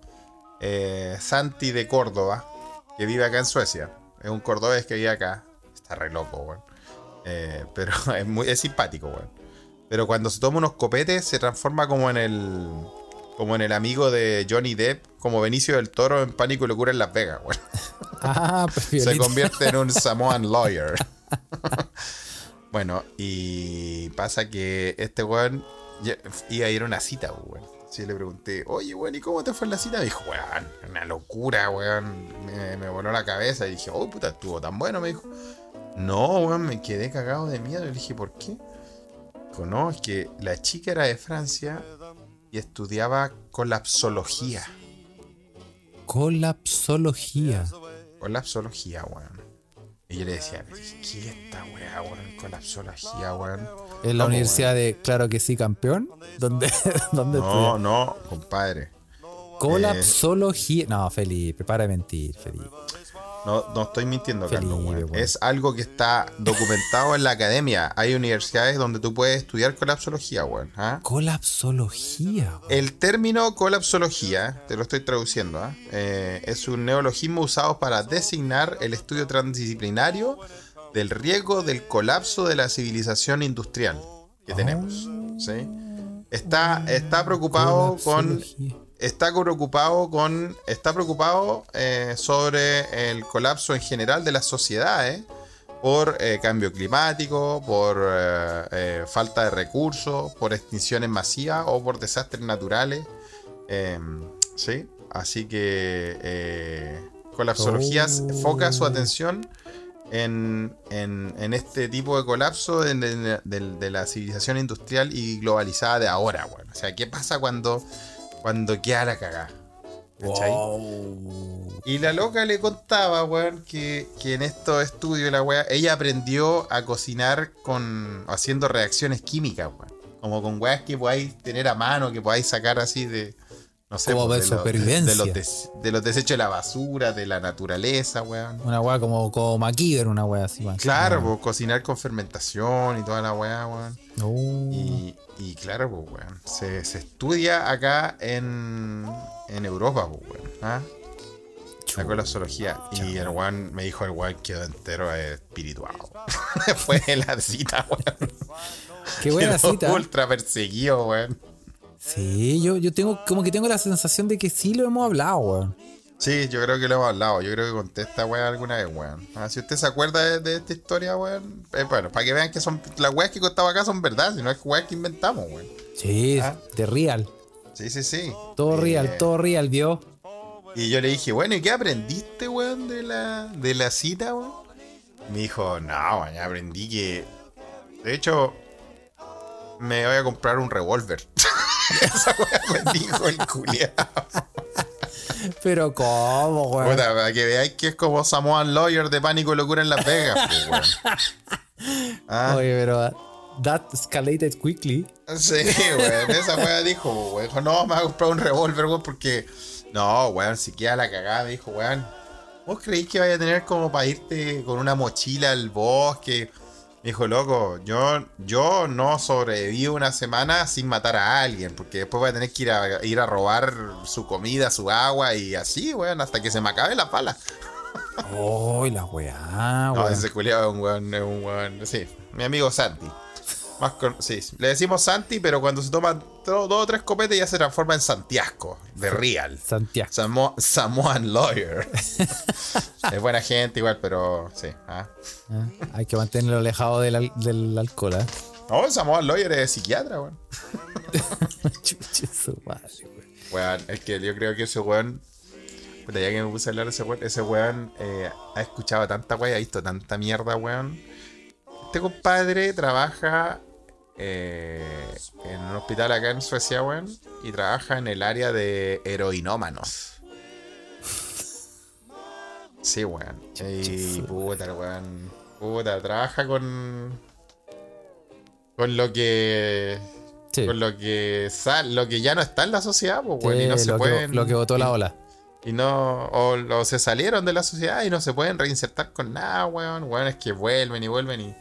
Speaker 3: eh, Santi de Córdoba, que vive acá en Suecia. Es un cordobés que vive acá. Está re loco, weón. Eh, pero es, muy, es simpático, weón. Pero cuando se toma unos copetes, se transforma como en el. Como en el amigo de Johnny Depp, como Benicio del Toro en Pánico y Locura en Las Vegas, weón.
Speaker 1: Ah, pues
Speaker 3: Se convierte en un Samoan lawyer. bueno, y pasa que este weón iba a ir a una cita, weón. Sí, le pregunté, oye, weón, ¿y cómo te fue en la cita? Me dijo, weón, una locura, weón. Me, me voló la cabeza. Y dije, oh, puta, estuvo tan bueno. Me dijo, no, weón, me quedé cagado de miedo. Le dije, ¿por qué? Dijo, no, es que la chica era de Francia y estudiaba colapsología.
Speaker 1: Colapsología.
Speaker 3: Colapsología, weón. Y yo le decía, ¿qué es esta weá, weón? Colapsología, weón.
Speaker 1: En la
Speaker 3: ¿Cómo,
Speaker 1: Universidad de Claro que sí, campeón. Donde, donde
Speaker 3: No, no, compadre.
Speaker 1: Colapsología. No, Felipe, para de mentir, Felipe.
Speaker 3: No, no estoy mintiendo, Carlos. Es algo que está documentado en la academia. Hay universidades donde tú puedes estudiar colapsología, weón. ¿ah?
Speaker 1: Colapsología.
Speaker 3: El término colapsología, te lo estoy traduciendo, ¿ah? Eh, es un neologismo usado para designar el estudio transdisciplinario del riesgo del colapso de la civilización industrial que tenemos. ¿sí? Está, está preocupado con. Está preocupado con está preocupado eh, sobre el colapso en general de las sociedades por eh, cambio climático, por eh, falta de recursos, por extinciones masivas o por desastres naturales. Eh, sí, así que eh, Colapsología
Speaker 1: Oh.
Speaker 3: enfoca su atención en, en- en este tipo de colapso de, de- de- de la civilización industrial y globalizada de ahora, bueno. O sea, ¿qué pasa cuando, cuando queda la cagada? ¿Cachai?
Speaker 1: Wow.
Speaker 3: Y la loca le contaba, weón, que, que en estos estudios la weá, ella aprendió a cocinar con haciendo reacciones químicas, weón. Como con weas que podáis tener a mano, que podáis sacar así de. No sé,
Speaker 1: Como
Speaker 3: pues,
Speaker 1: de
Speaker 3: los-
Speaker 1: supervivencia.
Speaker 3: de los, de los desechos de la basura, de la naturaleza, weón.
Speaker 1: Una weá como, como MacGyver, una weá así. más.
Speaker 3: Claro, pues cocinar con fermentación y toda la weá, weón.
Speaker 1: Oh.
Speaker 3: Y, y claro, pues, weón. Se, se estudia acá en, en Europa, pues, weón. ¿ah? La colapsología. Y el weón me dijo el weón quedó entero espirituado. Después de la cita, weón.
Speaker 1: Qué buena
Speaker 3: Quedó
Speaker 1: cita.
Speaker 3: Ultra perseguido, weón.
Speaker 1: Sí, yo, yo tengo como que tengo la sensación de que sí lo hemos hablado, weón.
Speaker 3: Sí, yo creo que lo hemos hablado. Yo creo que conté esta weá alguna vez, weón. Ah, si usted se acuerda de, de esta historia, weón. eh, bueno, para que vean que son las weas que he contado acá son verdad, si no es weas que inventamos, weón.
Speaker 1: Sí,
Speaker 3: Ah.
Speaker 1: de real.
Speaker 3: Sí, sí, sí.
Speaker 1: Todo
Speaker 3: Eh,
Speaker 1: real, todo real, vio.
Speaker 3: Y yo le dije, bueno, ¿y qué aprendiste, weón, de la, de la cita, weón? Me dijo, no, weón, aprendí que. De hecho, me voy a comprar un revólver. Esa weón me dijo el culiao.
Speaker 1: Pero cómo, weón.
Speaker 3: Puta, para que veáis que es como Samoan Lawyer de Pánico y Locura en Las Vegas, pues, weón. Ah,
Speaker 1: Oye, pero that escalated quickly.
Speaker 3: sí, weón. Esa weón dijo, weón. Dijo, no, me voy a comprar un revólver, weón, porque. No, weón, si queda la cagada, me dijo, weón. ¿Vos creéis que vaya a tener como para irte con una mochila al bosque? Dijo, loco, yo, yo no sobrevivo una semana sin matar a alguien, porque después voy a tener que ir a, ir a robar su comida, su agua y así, weón, hasta que se me acabe la pala.
Speaker 1: Oh, la weá,
Speaker 3: No,
Speaker 1: weón.
Speaker 3: ese culiado es un weón, es un weón. Sí, mi amigo Santi. Más con- sí, le decimos Santi, pero cuando se toma do- dos o tres copetes ya se transforma en Santiago, de Real.
Speaker 1: Santiago.
Speaker 3: Samo- Samoan Lawyer. es buena gente igual, pero sí. ah.
Speaker 1: Ah, Hay que mantenerlo alejado del, al- del alcohol, ¿eh?
Speaker 3: No, Samoan Lawyer es psiquiatra, weón.
Speaker 1: Su madre, weón.
Speaker 3: Weón, es que yo creo que ese weón. Puta, ya que me puse a hablar de ese weón, ese weón eh, ha escuchado tanta weón, ha visto tanta mierda, weón. Este compadre trabaja eh, en un hospital acá en Suecia, weón, y trabaja en el área de heroinómanos. Sí, weón. Y puta, weón. Puta, trabaja con. Con lo que.
Speaker 1: Sí.
Speaker 3: Con lo que sal, lo que ya no está en la sociedad, pues, weón, y no se
Speaker 1: lo,
Speaker 3: pueden.
Speaker 1: que, lo que botó la ola.
Speaker 3: Y no, o, o se salieron de la sociedad y no se pueden reinsertar con nada, weón. Weón, es que vuelven y vuelven y.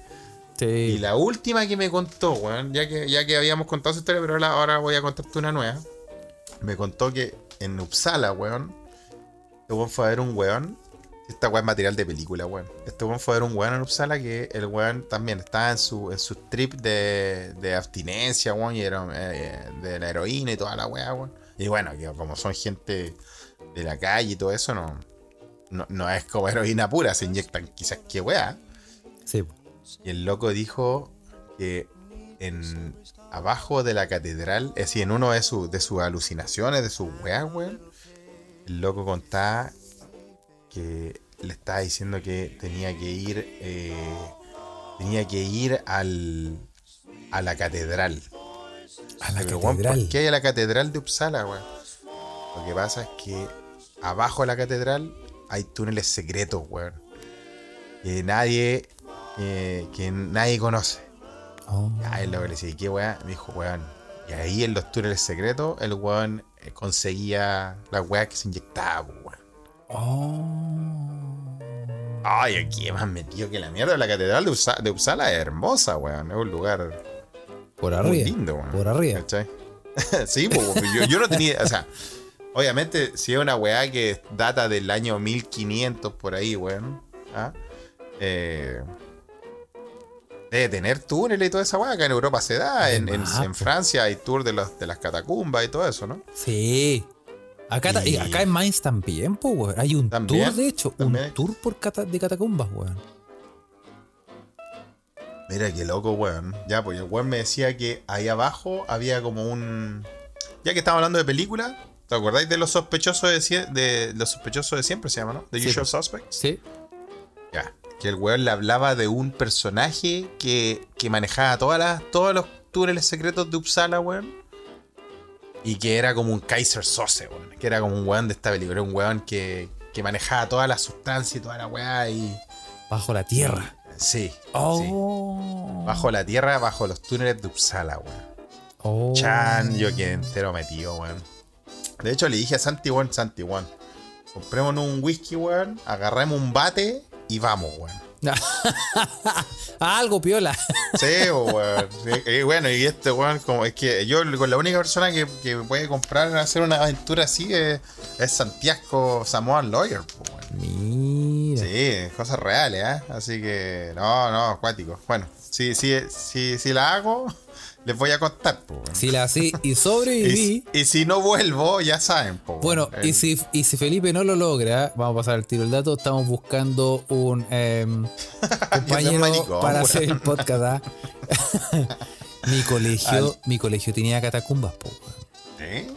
Speaker 1: Sí.
Speaker 3: Y la última que me contó, weón, ya que, ya que habíamos contado su historia, pero ahora, voy a contarte una nueva. Me contó que en Uppsala, weón, este weón fue a ver un weón. Esta weón es material de película, weón. Este weón fue a ver un weón en Uppsala que el weón también estaba en su, en su trip de, de abstinencia, weón, y era eh, de la heroína y toda la weá, weón. Y bueno, que como son gente de la calle y todo eso, no, no, no es como heroína pura, se inyectan quizás qué weá.
Speaker 1: Sí.
Speaker 3: Y el loco dijo que en abajo de la catedral, es decir, en uno de, sus de sus alucinaciones, de sus weas, weón, el loco contaba que le estaba diciendo que tenía que ir, eh, tenía que ir al, a la catedral.
Speaker 1: A la
Speaker 3: Pero, weón,
Speaker 1: catedral.
Speaker 3: ¿Por qué hay a la catedral de Uppsala, weón? Lo que pasa es que abajo de la catedral hay túneles secretos, weón. Que nadie, que nadie conoce.
Speaker 1: Oh.
Speaker 3: Ah, lo que le decía, ¿y ¿qué weón? Me dijo, weón. Y ahí en los túneles secretos, el weón eh, conseguía las weas que se inyectaba, pues, weón.
Speaker 1: Oh.
Speaker 3: Ay, aquí más metido que la mierda. La catedral de, Uppsa- de Uppsala es hermosa, weón. Es un lugar
Speaker 1: Por
Speaker 3: muy
Speaker 1: arriba.
Speaker 3: lindo, weón.
Speaker 1: Por arriba.
Speaker 3: Sí, pues, yo, yo no tenía, o sea, obviamente si es una weá que data del año 1500 por ahí, weón. ¿ah? Eh, debe tener túneles y toda esa weá. Acá en Europa se da, en, en-. Francia hay tour de, los, de las catacumbas y todo eso, ¿no?
Speaker 1: Sí. Acá,
Speaker 3: Y-
Speaker 1: acá en Mainz también, pues, weón. Hay un
Speaker 3: También,
Speaker 1: tour, de hecho.
Speaker 3: también.
Speaker 1: Un tour por cata- de catacumbas, weón.
Speaker 3: Mira qué loco, weón. Ya, pues el weón me decía que ahí abajo había como un. Ya que estamos hablando de película, ¿te acordáis de los sospechosos de, de los sospechosos de siempre se llama, ¿no? The
Speaker 1: Sí,
Speaker 3: Usual. Suspects.
Speaker 1: Sí.
Speaker 3: Ya. Que el weón le hablaba de un personaje que, que manejaba todas las, todos los túneles secretos de Uppsala, weón. Y que era como un Kaiser Sose, weón. Que era como un weón de esta película. Un weón que, que manejaba toda la sustancia y toda la weá y.
Speaker 1: Bajo la tierra.
Speaker 3: Sí. sí.
Speaker 1: Oh.
Speaker 3: Bajo la tierra, bajo los túneles de Uppsala, weón.
Speaker 1: Oh.
Speaker 3: Chan, yo quedé entero metido, weón. De hecho, le dije a Santi, weón, Santi, weón. Comprémonos un whisky, weón. Agarremos un bate y vamos, weón.
Speaker 1: Algo piola.
Speaker 3: Sí, weón. Y bueno, y este weón, como es que yo con la única persona que, que puede comprar hacer una aventura así es, es Santiago Samoan Lawyer, weón.
Speaker 1: Mira.
Speaker 3: Sí, cosas reales, ¿eh? Así que, no, no, acuático. Bueno, si, si, si, si la hago, les voy a contar, po.
Speaker 1: Si la así y
Speaker 3: Y,
Speaker 1: sobreviví.
Speaker 3: si- y si no vuelvo, ya saben, po.
Speaker 1: Bueno, y si, y si Felipe no lo logra, vamos a pasar al tiro del dato, estamos buscando un em, compañero
Speaker 3: maricón,
Speaker 1: para hacer el podcast. ¿ah? mi colegio, mi colegio tenía catacumbas, po.
Speaker 3: ¿Eh?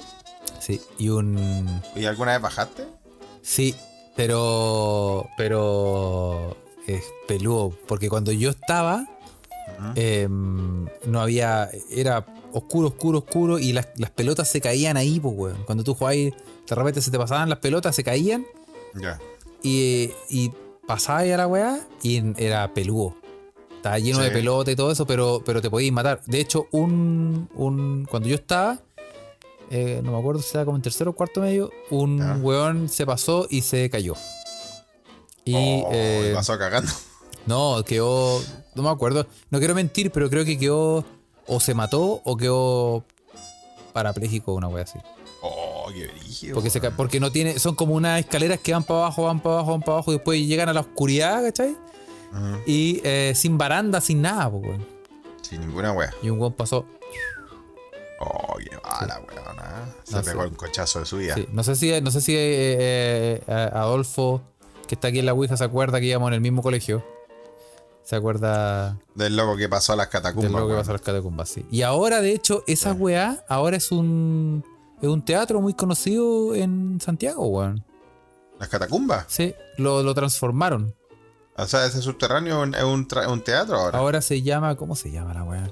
Speaker 1: Sí, y un
Speaker 3: ¿Y alguna vez bajaste?
Speaker 1: sí, pero pero es peludo, porque cuando yo estaba Em, no había era oscuro, oscuro, oscuro y las, las pelotas se caían ahí, pues, weón. Cuando tú jugabas, de repente se te pasaban las pelotas, se caían
Speaker 3: Ya.
Speaker 1: y, y pasaba a la weá y era peludo. Estaba lleno
Speaker 3: Sí.
Speaker 1: de pelota y todo eso, pero, pero te podías matar. De hecho, un, un cuando yo estaba, eh, no me acuerdo si era como en tercero o cuarto medio, un weón se pasó y se cayó. Y
Speaker 3: Oh,
Speaker 1: eh,
Speaker 3: pasó cagando.
Speaker 1: no, quedó, no me acuerdo, no quiero mentir, pero creo que quedó o se mató o quedó parapléjico una wea así.
Speaker 3: Oh, qué brígido.
Speaker 1: Porque, se, porque no tiene, son como unas escaleras que van para abajo, van para abajo, van para abajo y después llegan a la oscuridad, ¿cachai? Y eh, sin baranda, sin nada, pues, weón.
Speaker 3: Sin ninguna wea.
Speaker 1: Y un weón pasó.
Speaker 3: Oh, qué mala, weón. ¿ah? Se
Speaker 1: No,
Speaker 3: pegó
Speaker 1: sí.
Speaker 3: un cochazo de su vida.
Speaker 1: Sí, No sé si, no sé si eh, eh, Adolfo, que está aquí en la Ouija, se acuerda que íbamos en el mismo colegio. Se acuerda
Speaker 3: Del loco que pasó a las catacumbas.
Speaker 1: lo que
Speaker 3: weón.
Speaker 1: pasó a las catacumbas, sí. Y ahora, de hecho, esa
Speaker 3: Sí.
Speaker 1: weá, ahora es un, es un teatro muy conocido en Santiago, weón.
Speaker 3: ¿Las catacumbas?
Speaker 1: Sí, lo, lo transformaron.
Speaker 3: O sea, ese subterráneo es un, un teatro ahora.
Speaker 1: Ahora se llama, ¿cómo se llama la weá?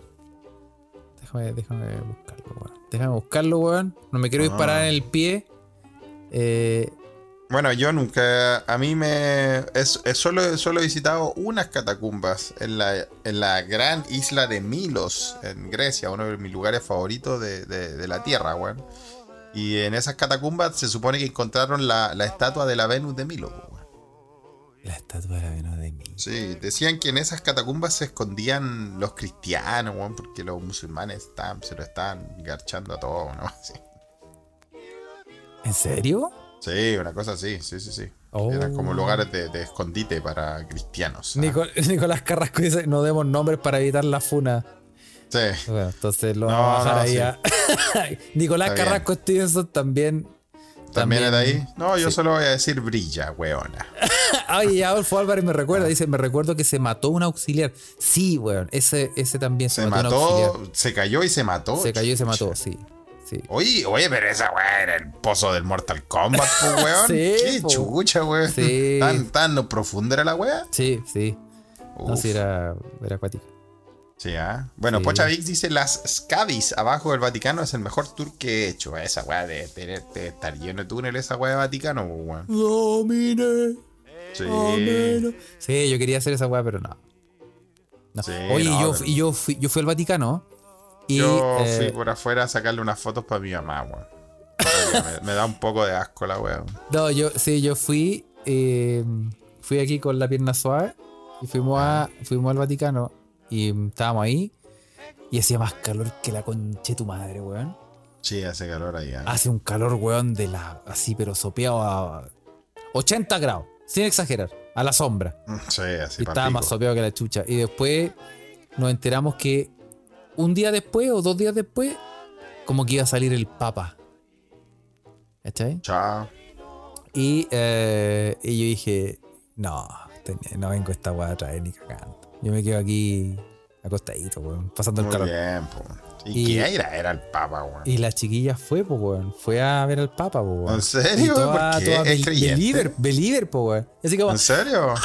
Speaker 1: Déjame, déjame buscarlo, weón. Déjame buscarlo, weón. No me quiero
Speaker 3: Ah.
Speaker 1: disparar en el pie. Eh,
Speaker 3: Bueno, yo nunca. A mí me. Es, es solo, solo he visitado unas catacumbas en la, en la gran isla de Milos, en Grecia, uno de mis lugares favoritos de, de- de la tierra, weón. Y en esas catacumbas se supone que encontraron la, la estatua de la Venus de Milo, weón.
Speaker 1: La estatua de la Venus de mí.
Speaker 3: Sí, decían que en esas catacumbas se escondían los cristianos, weón, porque los musulmanes estaban, se lo estaban garchando a todo, ¿no? Sí.
Speaker 1: ¿En serio?
Speaker 3: Sí, una cosa así, sí, sí, sí.
Speaker 1: Oh.
Speaker 3: Eran como lugares de, de escondite para cristianos. ¿ah?
Speaker 1: Nico- Nicolás Carrasco dice, no demos nombres para evitar la funa.
Speaker 3: Sí.
Speaker 1: Bueno, entonces lo
Speaker 3: No,
Speaker 1: vamos a bajar
Speaker 3: no,
Speaker 1: ahí
Speaker 3: sí.
Speaker 1: a... Nicolás
Speaker 3: Está bien.
Speaker 1: Carrasco Stevenson también...
Speaker 3: ¿También es de ahí? No, yo
Speaker 1: sí.
Speaker 3: solo voy a decir brilla, weona.
Speaker 1: Ay, y Adolfo Álvarez me recuerda, dice, me recuerdo que se mató un auxiliar. Sí, weón, ese, ese también se,
Speaker 3: Se
Speaker 1: mató, un auxiliar.
Speaker 3: mató, se cayó y se mató.
Speaker 1: Se cayó y se mató, sí. Sí.
Speaker 3: Oye, oye, pero esa weá era el pozo del Mortal Kombat, pues, weón.
Speaker 1: Sí,
Speaker 3: Qué
Speaker 1: po.
Speaker 3: chucha, weón.
Speaker 1: Sí.
Speaker 3: Tan, tan profunda era la weá.
Speaker 1: Sí, sí. No,
Speaker 3: Uf.
Speaker 1: sí, era, era acuático.
Speaker 3: Sí, ¿ah? Bueno,
Speaker 1: Sí.
Speaker 3: Pocha Vix dice: Las Scavis abajo del Vaticano es el mejor tour que he hecho. Esa weá de, estar lleno de túneles, esa weá de Vaticano, weón.
Speaker 1: Domine,
Speaker 3: Sí.
Speaker 1: domine. Sí, yo quería hacer esa weá, pero no. No.
Speaker 3: Sí,
Speaker 1: Oye,
Speaker 3: no,
Speaker 1: yo,
Speaker 3: pero-
Speaker 1: yo, fui, yo fui al Vaticano y
Speaker 3: Yo
Speaker 1: eh,
Speaker 3: fui por afuera a sacarle unas fotos para mi mamá, weón. me, me da un poco de asco la weá.
Speaker 1: no, yo, sí, yo fui, eh, fui aquí con la pierna suave y fuimos a, fuimos al Vaticano y mm, estábamos ahí y hacía más calor que la conche tu madre, weón.
Speaker 3: Sí, hace calor ahí. ¿ah?
Speaker 1: Hace un calor, weón, de la, así, pero sopeado a 80 grados, sin exagerar, a la sombra.
Speaker 3: Sí, así
Speaker 1: Y estaba más sopeado que la chucha. Y después nos enteramos que un día después o dos días después, como que iba a salir el Papa. ¿Cachai?
Speaker 3: Chao.
Speaker 1: Y, eh, y yo dije, no, ten- no vengo esta weá a traer ni cagando. Yo me quedo aquí acostadito, weón, pasando el calor.
Speaker 3: bien, po. ¿Y,
Speaker 1: Y-
Speaker 3: qué era? Era el Papa, weón.
Speaker 1: Y la chiquilla fue, pues, weón. Fue a ver al Papa, pues, weón.
Speaker 3: ¿En serio?
Speaker 1: Y toda,
Speaker 3: ¿Por qué?
Speaker 1: toda
Speaker 3: ¿Es
Speaker 1: bel-
Speaker 3: creyente?
Speaker 1: believer, believer, pues, weón. Así
Speaker 3: ¿En serio?
Speaker 1: ¡ay,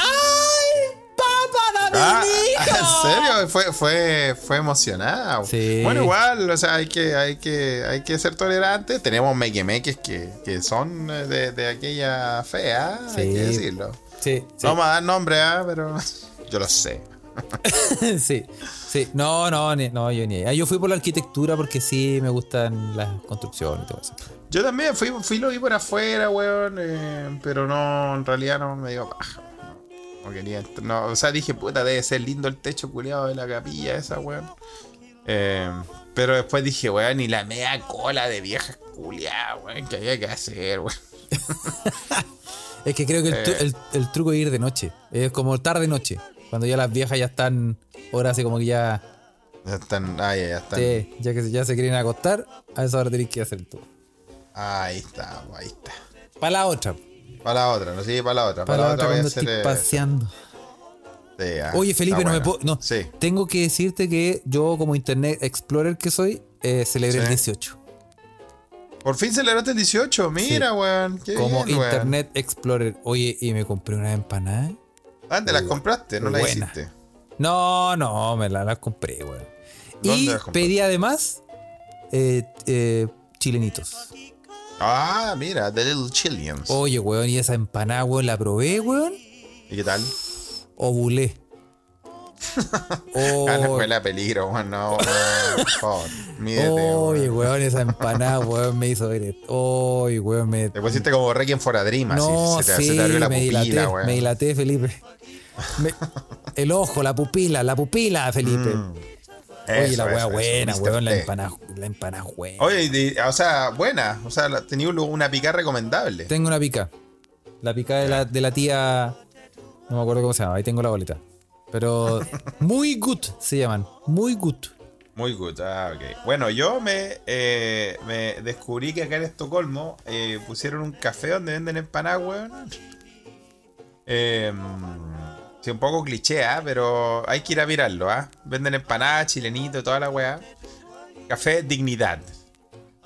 Speaker 3: Ah,
Speaker 1: mi hijo!
Speaker 3: ¿En serio? Fue, fue, fue emocionada.
Speaker 1: Sí.
Speaker 3: Bueno, igual, o sea, hay que, hay que, hay que ser tolerantes. Tenemos mequemeques que, que son eh, de, de aquella fea, hay que decirlo.
Speaker 1: Sí, sí.
Speaker 3: No vamos a dar nombre, ¿ah? pero yo lo sé.
Speaker 1: sí, sí. No, no, ni- no, yo ni. Ah, yo fui por la arquitectura porque sí me gustan las construcciones y todo eso.
Speaker 3: Yo también fui, fui lo vi por afuera, weón, eh, pero no, en realidad no me dio paja. No, quería, no, o sea, dije, puta, debe ser lindo el techo culiado de la capilla esa, weón. Eh, pero después dije, weón, ni la media cola de viejas culiadas, weón, que había que hacer, weón.
Speaker 1: Es que creo que el, tru-
Speaker 3: Eh.
Speaker 1: el- el truco es ir de noche. Es como tarde-noche. Cuando ya las viejas ya están. Ahora así como que ya.
Speaker 3: Ya están, ah, ya, ya están.
Speaker 1: ya que ya se quieren acostar, a esa hora tenéis que hacer el tour.
Speaker 3: Ahí está, ahí está.
Speaker 1: Para la otra.
Speaker 3: Para la otra, no sigue para la otra.
Speaker 1: Para la otra
Speaker 3: voy a
Speaker 1: cuando estoy paseando.
Speaker 3: sí, ah,
Speaker 1: Oye, Felipe, no me puedo. No,
Speaker 3: Sí.
Speaker 1: tengo que decirte que yo, como Internet Explorer que soy, eh, celebré el
Speaker 3: Sí.
Speaker 1: 18.
Speaker 3: Por fin celebraste el 18, mira, weón.
Speaker 1: Como
Speaker 3: bien.
Speaker 1: Internet Explorer. Oye, y me compré una empanada.
Speaker 3: Ah, te las compraste, no las hiciste.
Speaker 1: No, no, me la, la compré, weón.
Speaker 3: ¿Dónde
Speaker 1: Y
Speaker 3: las
Speaker 1: pedí además eh, eh, chilenitos.
Speaker 3: Ah, mira, The Little Chileans.
Speaker 1: Oye, weón, y esa empanada, weón, la probé, weón.
Speaker 3: ¿Y qué tal?
Speaker 1: Ovulé. Oh,
Speaker 3: Ah, no fue la peligro, weón. No, por favor. Mídete,
Speaker 1: Oye,
Speaker 3: weón.
Speaker 1: weón, esa empanada, weón, me hizo ver esto. Oye, weón, me.
Speaker 3: Te pusiste como Requiem for a Dream, así.
Speaker 1: No,
Speaker 3: se, te,
Speaker 1: sí,
Speaker 3: se te abrió la
Speaker 1: me
Speaker 3: pupila,
Speaker 1: dilaté,
Speaker 3: weón.
Speaker 1: me dilaté, Felipe. Me- el ojo, la pupila, la pupila, Felipe.
Speaker 3: Mm,
Speaker 1: Oye,
Speaker 3: eso,
Speaker 1: la
Speaker 3: eso,
Speaker 1: buena, weón, la empanada, la empanada buena.
Speaker 3: Oye, o sea, buena. O sea, tenía un- una pica recomendable.
Speaker 1: Tengo una pica. La pica de la, de la tía. No me acuerdo cómo se llama, ahí tengo la boleta. Pero muy good se llaman. Muy good.
Speaker 3: Muy good, ah, ok. Bueno, yo me, eh, me descubrí que acá en Estocolmo eh, pusieron un café donde venden empanadas, weón. Eh, sí, un poco cliché, ¿ah? pero hay que ir a mirarlo, ¿ah? Venden empanadas, chilenito, toda la weá. Café Dignidad.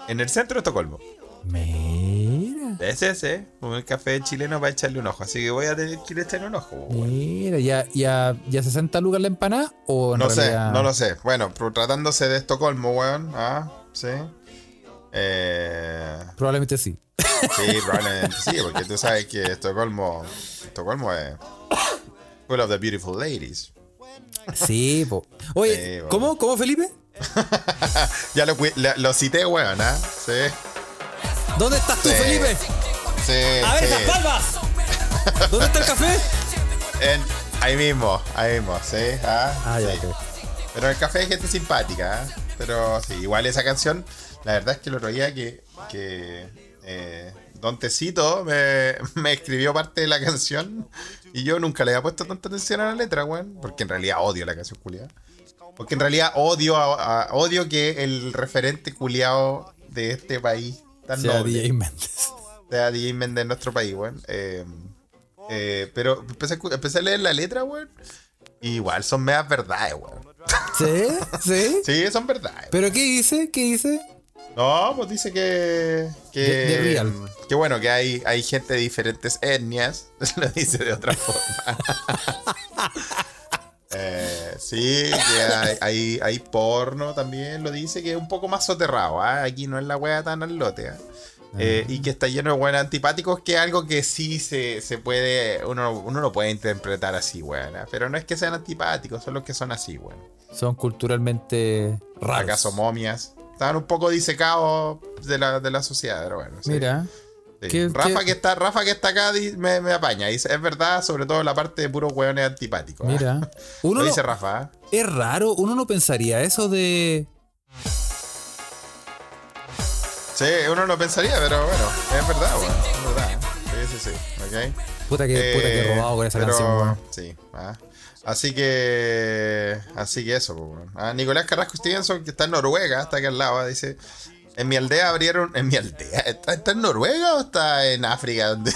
Speaker 3: En el centro de Estocolmo.
Speaker 1: Mira.
Speaker 3: Ese, ese. Un café chileno para echarle un ojo. Así que voy a tener que echarle un ojo, weón.
Speaker 1: Mira, ya, ya, ya 60 lucas la empanada o
Speaker 3: No sé, no lo sé. Bueno, tratándose de Estocolmo, weón. Ah, sí. Eh,
Speaker 1: Probablemente sí.
Speaker 3: Sí, probablemente sí, porque tú sabes que Estocolmo, Estocolmo es full of the beautiful ladies.
Speaker 1: Sí, po. Oye,
Speaker 3: Sí, po.
Speaker 1: ¿cómo? ¿Cómo, Felipe?
Speaker 3: Ya lo, lo cité, weón, ¿ah? Sí,
Speaker 1: ¿Dónde estás tú,
Speaker 3: Sí.
Speaker 1: Felipe?
Speaker 3: sí,
Speaker 1: ¡A ver esas palmas! ¿Dónde está el café?
Speaker 3: En- ahí mismo, ahí mismo, sí. Ah,
Speaker 1: Ah, ya.
Speaker 3: Pero en el café hay gente simpática, ¿eh? Pero sí, igual esa canción, la verdad es que el otro día que, que eh, Don Tecito me, me escribió parte de la canción y yo nunca le había puesto tanta atención a la letra, weón. Porque en realidad odio la canción culiada. Porque en realidad odio a- a- odio que el referente culiado de este país tan
Speaker 1: Sea
Speaker 3: noble
Speaker 1: DJ Méndez.
Speaker 3: sea DJ Méndez en nuestro país, weón. Eh, eh, pero empecé a, escu- empecé a leer la letra, weón. Igual son medias verdades, weón.
Speaker 1: ¿Sí? ¿Sí?
Speaker 3: Sí, son verdades.
Speaker 1: ¿Pero qué dice? ¿Qué dice?
Speaker 3: No, pues dice que. Que,
Speaker 1: De- de real.
Speaker 3: que bueno, que hay, hay gente de diferentes etnias. Lo dice de otra forma. Eh, sí, que hay, hay, hay porno también, lo dice, que es un poco más soterrado. ¿ah? Aquí no es la wea tan al lote. ¿ah? Eh, y que está lleno de buenos antipáticos, que es algo que sí se, se puede. Uno, uno lo puede interpretar así, weón. ¿ah? Pero no es que sean antipáticos, son los que son así, weón.
Speaker 1: Son culturalmente raros.
Speaker 3: acaso momias. Estaban un poco disecados de la, de la sociedad, pero bueno. sí.
Speaker 1: Mira.
Speaker 3: Sí.
Speaker 1: ¿qué-
Speaker 3: Rafa,
Speaker 1: qué-
Speaker 3: que está, Rafa que está acá me, me apaña. Dice, es verdad, sobre todo la parte de puros hueones antipáticos. ¿ah?
Speaker 1: Mira. Uno
Speaker 3: Lo
Speaker 1: no-
Speaker 3: dice Rafa. ¿ah?
Speaker 1: es raro, uno no pensaría eso de.
Speaker 3: Sí, uno lo pensaría, pero bueno, es verdad, weón. Es verdad. Sí, sí, sí. ¿ok?
Speaker 1: Puta que, puta que
Speaker 3: Eh,
Speaker 1: robado con esa
Speaker 3: pero-
Speaker 1: canción, weón.
Speaker 3: Sí. ah. Así que. Así que eso, pues, weón. Ah, Nicolás Carrasco Stevenson, que está en Noruega, está aquí al lado, dice. En mi aldea abrieron. En mi aldea. ¿Está, está en Noruega o está en África?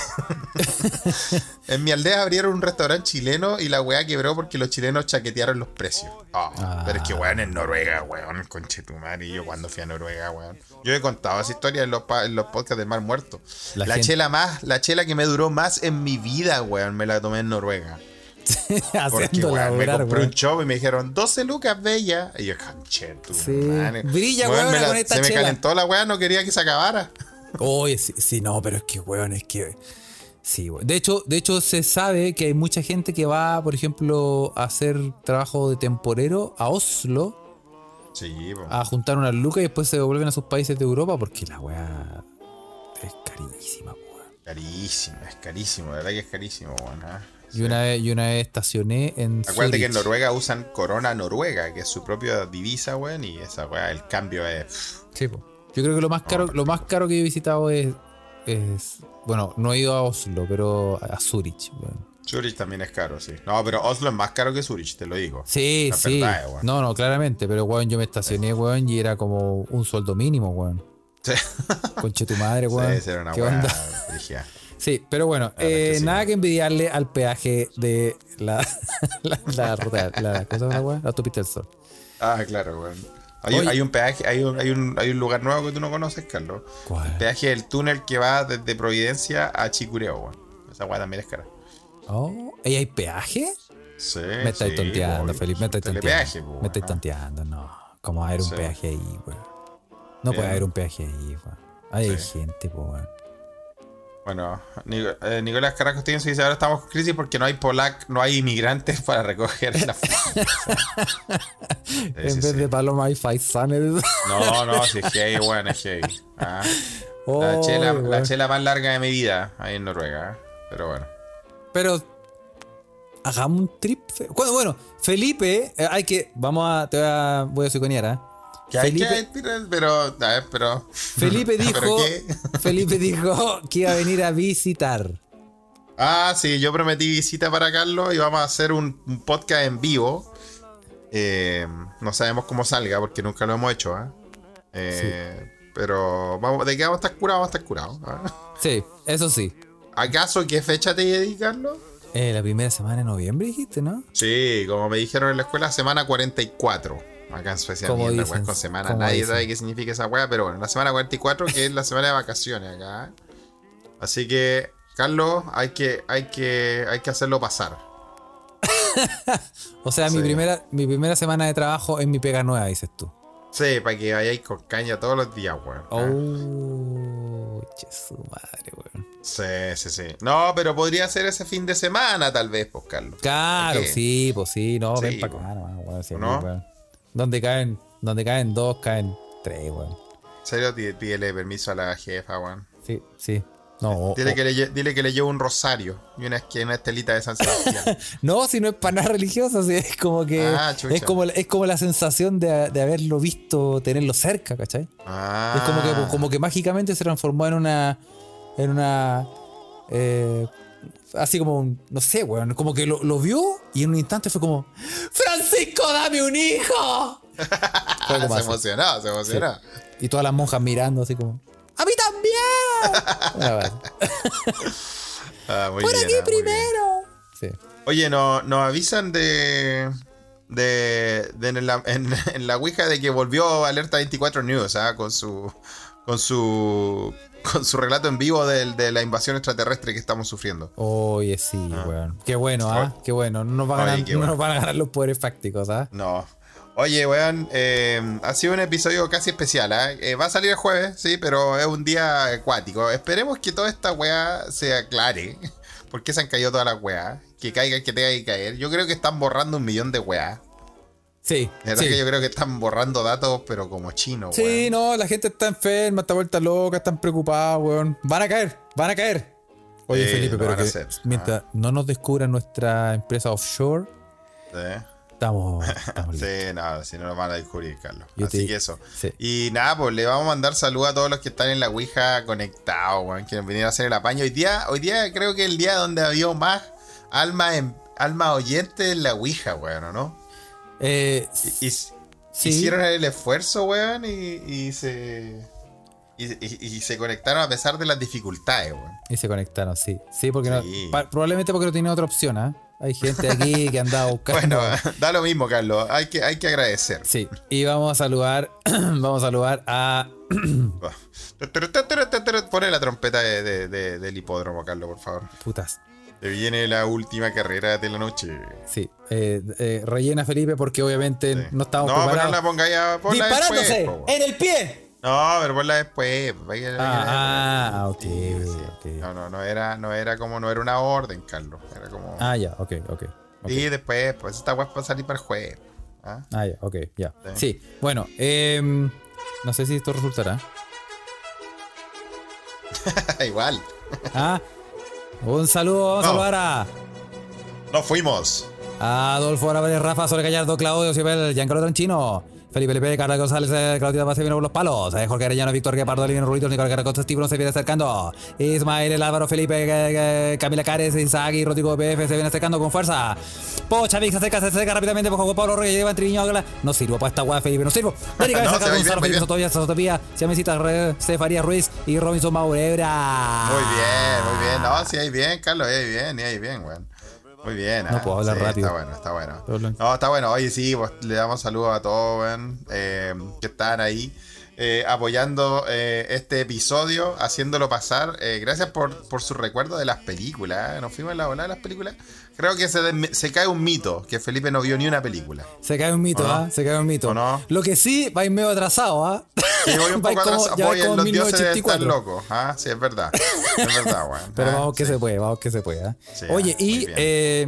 Speaker 3: En mi aldea abrieron un restaurante chileno y la weá quebró porque los chilenos chaquetearon los precios. Ah, Pero es que weón en Noruega, weón, conchetumar. Y yo cuando fui a Noruega, weón. Yo he contado esa historia en los, en los podcasts del Mar Muerto.
Speaker 1: La
Speaker 3: La, chela más, la chela que me duró más en mi vida, weón, me la tomé en Noruega. Porque,
Speaker 1: Haciendo
Speaker 3: weón, me compré un show y me dijeron 12 lucas, bella. Y yo, conchetu,
Speaker 1: Sí.
Speaker 3: madre.
Speaker 1: Brilla,
Speaker 3: Weón, la-
Speaker 1: con esta
Speaker 3: Se me calentó la weá, no quería que se acabara.
Speaker 1: Oye, sí, sí, no, pero es que, weón, es que. Sí, weón. De hecho, de hecho, se sabe que hay mucha gente que va, por ejemplo, a hacer trabajo de temporero a Oslo
Speaker 3: Sí,
Speaker 1: a juntar unas lucas y después se devuelven a sus países de Europa porque la weá es carísima, weón.
Speaker 3: Carísimo, es carísimo, de verdad que es carísimo, weón. ah.
Speaker 1: Y una vez, y una vez estacioné en
Speaker 3: Acuérdate que en. Noruega usan corona noruega, que es su propia divisa, weón, y esa weá, el cambio es.
Speaker 1: Sí, po. Yo creo que lo más caro, lo más caro que he visitado es, es- bueno, no he ido a Oslo, pero a Zurich, weón.
Speaker 3: Zurich también es caro, sí. No, pero Oslo es más caro que Zurich, te lo digo.
Speaker 1: Sí,
Speaker 3: La
Speaker 1: sí.
Speaker 3: verdad, weón.
Speaker 1: No, no, claramente, pero weón, yo me estacioné, weón, y era como un sueldo mínimo, weón.
Speaker 3: Sí.
Speaker 1: Conche tu madre, weón.
Speaker 3: Sí, era una
Speaker 1: ¿Qué
Speaker 3: weá
Speaker 1: onda? Sí, pero bueno, eh,
Speaker 3: que sí.
Speaker 1: nada que envidiarle al peaje de la, la, la ruta, la, ¿cómo se llama la autopista del sol.
Speaker 3: Ah, claro, weón. Hay, un peaje, hay un, hay, un, hay un lugar nuevo que tú no conoces, Carlos.
Speaker 1: ¿Cuál?
Speaker 3: El peaje del túnel que va desde Providencia a Chicureo, weón. Esa weá también es cara.
Speaker 1: Oh, ¿y hay peaje?
Speaker 3: Sí.
Speaker 1: Me estáis
Speaker 3: sí,
Speaker 1: tonteando. Felipe, me estáis tonteando.
Speaker 3: po,
Speaker 1: Me estáis tonteando, no. ¿Cómo va a haber un
Speaker 3: Sí.
Speaker 1: peaje ahí, weón? No puede
Speaker 3: Bien.
Speaker 1: haber un peaje ahí, weón. Hay
Speaker 3: Sí.
Speaker 1: gente, po, weón.
Speaker 3: Bueno, eh, Nicolás Carrasco Stevenson dice, ahora estamos con crisis porque no hay polac, no hay inmigrantes para recoger la fruta". Sí,
Speaker 1: en
Speaker 3: sí,
Speaker 1: vez
Speaker 3: sí.
Speaker 1: de paloma hay faisanes.
Speaker 3: No, no, si es que weón, es que Ah, la, chela, la chela más larga de mi vida ahí en Noruega. ¿eh? Pero bueno.
Speaker 1: Pero hagamos un trip. Bueno, bueno, Felipe, eh, hay que. Vamos a. Te voy a, voy a psiconear, ¿ah?
Speaker 3: Que hay que
Speaker 1: Felipe,
Speaker 3: pero, pero, a ver, pero.
Speaker 1: Felipe
Speaker 3: ¿Pero
Speaker 1: dijo.
Speaker 3: qué?
Speaker 1: Felipe dijo que iba a venir a visitar.
Speaker 3: Ah, sí, yo prometí visita para Carlos y vamos a hacer un, un podcast en vivo. Eh, no sabemos cómo salga porque nunca lo hemos hecho, ¿ah? Eh, Pero vamos, de que vamos a estar curados, vamos a estar curados.
Speaker 1: Sí, eso sí.
Speaker 3: ¿Acaso qué fecha te di, Carlos?
Speaker 1: Eh, la primera semana de noviembre dijiste, ¿no?
Speaker 3: Sí, como me dijeron en la escuela, semana 44. Acá en Suecia, mierda, weas con semana. Nadie
Speaker 1: dicen.
Speaker 3: sabe qué significa esa weá, pero bueno, la semana 44, que es la semana de vacaciones acá. Así que, Carlos, hay que, hay que, hay que hacerlo pasar.
Speaker 1: O sea, mi, primera, mi primera semana de trabajo en mi pega nueva, dices tú.
Speaker 3: Sí, para que vayáis con caña todos los días, weón.
Speaker 1: Oh. Puche su madre, weón.
Speaker 3: Sí, sí, sí. No, pero podría ser ese fin de semana, tal vez, pues, Carlos.
Speaker 1: Claro, sí, pues sí, no,
Speaker 3: Sí,
Speaker 1: ven para
Speaker 3: weón.
Speaker 1: acá, weón, sí,
Speaker 3: ¿No?
Speaker 1: weón. Donde caen, donde caen dos, caen tres, weón.
Speaker 3: En serio, Pí- pídele permiso a la jefa, weón.
Speaker 1: Sí, sí. No,
Speaker 3: Dile que, le, dile que le llevo un rosario y una, una estelita de San Sebastián.
Speaker 1: no, si no es para nada religioso, sí, es como que
Speaker 3: Ah,
Speaker 1: es como es como la sensación de, de haberlo visto, tenerlo cerca, ¿cachai?
Speaker 3: Ah.
Speaker 1: Es como que, como que mágicamente se transformó en una. En una. eh, así como un. No sé, weón. Como que lo, lo vio y en un instante fue como. ¡Francisco, dame un hijo! Fue como
Speaker 3: se
Speaker 1: así.
Speaker 3: emocionó, se emocionó.
Speaker 1: Y todas las monjas mirando así como. ¡A mí también!
Speaker 3: Ah, muy
Speaker 1: ¡Por
Speaker 3: bien,
Speaker 1: aquí
Speaker 3: ah,
Speaker 1: primero! Sí.
Speaker 3: Oye, no, nos avisan de. De, de en, la, en, en la Ouija de que volvió Alerta 24 News ¿ah? con su con su con su relato en vivo de, la invasión extraterrestre que estamos sufriendo.
Speaker 1: Oye, sí, weón. Qué bueno, ¿ah? Qué bueno. No nos, van a
Speaker 3: Oye,
Speaker 1: ganar, no
Speaker 3: bueno.
Speaker 1: nos van a ganar los poderes fácticos, ¿ah?
Speaker 3: No. Oye, weón, eh, ha sido un episodio casi especial, ¿ah? Eh, va a salir el jueves, sí, pero es un día acuático. Esperemos que toda esta weá se aclare. ¿Por qué se han caído todas las weas? Que caiga el que tenga que caer. Yo creo que están borrando un millón de weas.
Speaker 1: Sí.
Speaker 3: La
Speaker 1: sí.
Speaker 3: que yo creo que están borrando datos, pero como chinos,
Speaker 1: Sí,
Speaker 3: weón.
Speaker 1: no, la gente está enferma, está vuelta loca, están preocupada, weón. Van a caer, van a caer. Oye,
Speaker 3: Sí,
Speaker 1: Felipe, pero que
Speaker 3: hacer. Ah.
Speaker 1: mientras no nos descubran nuestra empresa offshore,
Speaker 3: Sí.
Speaker 1: estamos.
Speaker 3: Sí, nada, si no nos van a descubrir, Carlos.
Speaker 1: Yo
Speaker 3: Así
Speaker 1: te-
Speaker 3: que eso. Y nada, pues le vamos a mandar saludos a todos los que están en la Ouija conectados, weón, que vinieron a hacer el apaño. Hoy día, hoy día creo que es el día donde había más alma en, alma oyente en la Ouija, weón, ¿o ¿no?
Speaker 1: Eh,
Speaker 3: Y, y-
Speaker 1: sí.
Speaker 3: hicieron el esfuerzo, weón, y, y se. Y, se conectaron a pesar de las dificultades, weón.
Speaker 1: Y se conectaron, sí. Sí, porque no-
Speaker 3: Sí.
Speaker 1: pa- probablemente porque no tiene otra opción, ¿ah? Hay gente aquí que andaba buscando.
Speaker 3: Bueno, da lo mismo, Carlos. Hay que, hay que agradecer.
Speaker 1: Sí, y vamos a saludar, vamos a saludar a
Speaker 3: Pone la trompeta de- de- de- del hipódromo, Carlos, por favor.
Speaker 1: putas.
Speaker 3: Se viene la última carrera de la noche.
Speaker 1: Sí, eh, eh, rellena Felipe porque obviamente
Speaker 3: Sí.
Speaker 1: no estamos
Speaker 3: no, pero
Speaker 1: preparados.
Speaker 3: no la ponga ya. Ponla
Speaker 1: Disparándose
Speaker 3: después,
Speaker 1: en el pie.
Speaker 3: No, pero ponla después. que-
Speaker 1: Ah, ah, ok,
Speaker 3: Sí, sí.
Speaker 1: ok.
Speaker 3: No, no, no era, no era como, no era una orden, Carlos. Era como.
Speaker 1: Ah, ya, ok, ok.
Speaker 3: Y después, pues esta weá va a salir para el jueves. ¿ah?
Speaker 1: Ah, ya, ok, ya.
Speaker 3: Sí.
Speaker 1: Sí, bueno, em, no sé si esto resultará.
Speaker 3: Igual.
Speaker 1: Ah, un saludo, vamos a
Speaker 3: No.
Speaker 1: saludar a
Speaker 3: Nos fuimos.
Speaker 1: Adolfo Álvarez, Rafa, Sole Gallardo, Claudio Ciobel, Giancarlo Tranchino. Felipe Lepe, Carlos González, eh, Claudia Paz, vino por los palos. eh, Jorge Arellano, Víctor Guepardo, Livino Rulitos, Nicolás Steve no se viene acercando. Ismael, el Álvaro, Felipe, eh, Camila Cares, Isaac y Rodrigo PF se viene acercando con fuerza. Pocha, Vic, se acerca, se acerca rápidamente. Poco Pablo Reyes, lleva. Agla. No sirvo para esta weá, Felipe, no sirvo. Dani Cabeza,
Speaker 3: No,
Speaker 1: Gonzalo, Felipe
Speaker 3: bien.
Speaker 1: Sotobia, Sotopía, Siamesita, Cefaría Ruiz y Robinson Maurebra.
Speaker 3: Muy bien, muy bien. No, sí, ahí bien, Carlos, ahí bien, ahí bien, weón. Muy bien.
Speaker 1: No
Speaker 3: ah,
Speaker 1: puedo hablar
Speaker 3: sí,
Speaker 1: rápido.
Speaker 3: Está bueno, está bueno. No, está bueno. Oye, sí, pues le damos saludos a todos, eh, que están ahí eh, apoyando eh, este episodio, haciéndolo pasar. Eh, gracias por, por su recuerdo de las películas. Nos fuimos en la bola de las películas. Creo que se, cae un mito, que Felipe no vio ni una película.
Speaker 1: Se cae un mito,
Speaker 3: ¿O no?
Speaker 1: ¿ah? Se cae un mito. Lo que sí, va a ir medio atrasado, ¿ah?
Speaker 3: Sí, voy un poco atrasado. Voy,
Speaker 1: como
Speaker 3: los dioses deben estar
Speaker 1: 1984.
Speaker 3: locos. Ah, sí, es verdad. Es verdad, weón.
Speaker 1: Pero
Speaker 3: Ah,
Speaker 1: vamos que
Speaker 3: sí.
Speaker 1: se puede, vamos que se puede. ¿ah?
Speaker 3: Sí,
Speaker 1: Oye,
Speaker 3: ah,
Speaker 1: y eh,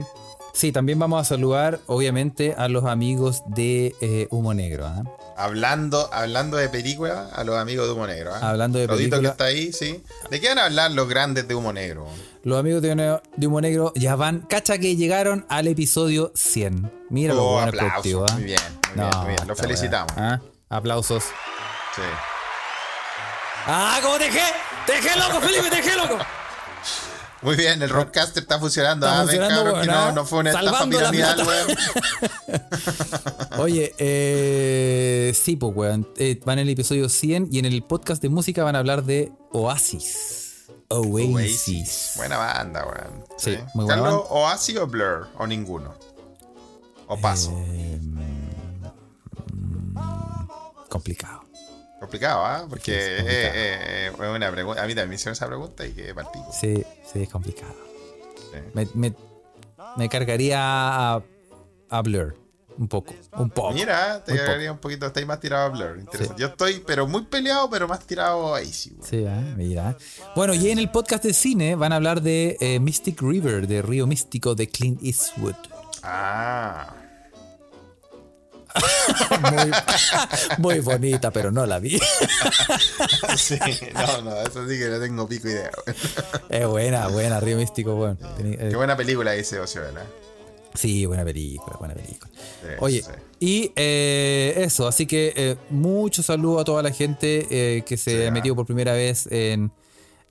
Speaker 1: sí, también vamos a saludar, obviamente, a los amigos de eh, Humo Negro. ¿ah?
Speaker 3: Hablando, hablando de película, a los amigos de Humo Negro. ¿ah?
Speaker 1: Hablando de
Speaker 3: Rodito
Speaker 1: película.
Speaker 3: que está ahí, sí. ¿De qué van a hablar los grandes de Humo Negro?
Speaker 1: Los amigos de, Humo- de Humo Negro ya van, cacha que llegaron al episodio 100. Mira lo
Speaker 3: Oh,
Speaker 1: bueno
Speaker 3: aplausos.
Speaker 1: productivo. ¿ah?
Speaker 3: Muy bien, muy bien, muy bien. Los felicitamos.
Speaker 1: ¿ah? Aplausos.
Speaker 3: Sí.
Speaker 1: ¡Ah, cómo te dejé! ¡Te dejé loco, Felipe! ¡Te dejé loco!
Speaker 3: Muy bien, el Rockcaster está funcionando.
Speaker 1: Está
Speaker 3: ah, ven,
Speaker 1: funcionando,
Speaker 3: cabrón, que
Speaker 1: weón,
Speaker 3: no, no fue una estafa
Speaker 1: Salvando la
Speaker 3: piramidal, weón.
Speaker 1: Oye, eh, sí, pues, weón. Eh, van en el episodio 100 y en el podcast de música van a hablar de Oasis. Oasis.
Speaker 3: Oasis. Buena banda, weón.
Speaker 1: Sí, muy buena
Speaker 3: Carlos, ¿Oasis o Blur? ¿O ninguno? ¿O paso?
Speaker 1: Eh, complicado.
Speaker 3: Complicado, ¿ah? Porque
Speaker 1: Sí, es
Speaker 3: eh, eh, eh, una pregunta. A mí también me hicieron esa pregunta y que partido.
Speaker 1: Sí, sí, es complicado.
Speaker 3: Sí.
Speaker 1: Me, me- me cargaría a, a Blur. un poco, un poco.
Speaker 3: Mira, te
Speaker 1: poco.
Speaker 3: agregaría un poquito, estáis más tirado a Blur. Interesante. Yo estoy, pero muy peleado, pero más tirado a Easy. weón.
Speaker 1: Sí, mira. Bueno, y en el podcast de cine van a hablar de Mystic River, de Río Místico de Clint Eastwood.
Speaker 3: Ah.
Speaker 1: Muy, muy bonita, pero no la vi.
Speaker 3: Sí, no, no, eso sí que no tengo pico idea.
Speaker 1: Es buena, buena, Río Místico, bueno. Eh,
Speaker 3: Qué buena película dice Ociola.
Speaker 1: Sí, buena película, buena película.
Speaker 3: Sí,
Speaker 1: Oye,
Speaker 3: sí.
Speaker 1: y eh, eso, así que eh, mucho saludo a toda la gente eh, que se
Speaker 3: Sí,
Speaker 1: ha
Speaker 3: ah.
Speaker 1: metido por primera vez en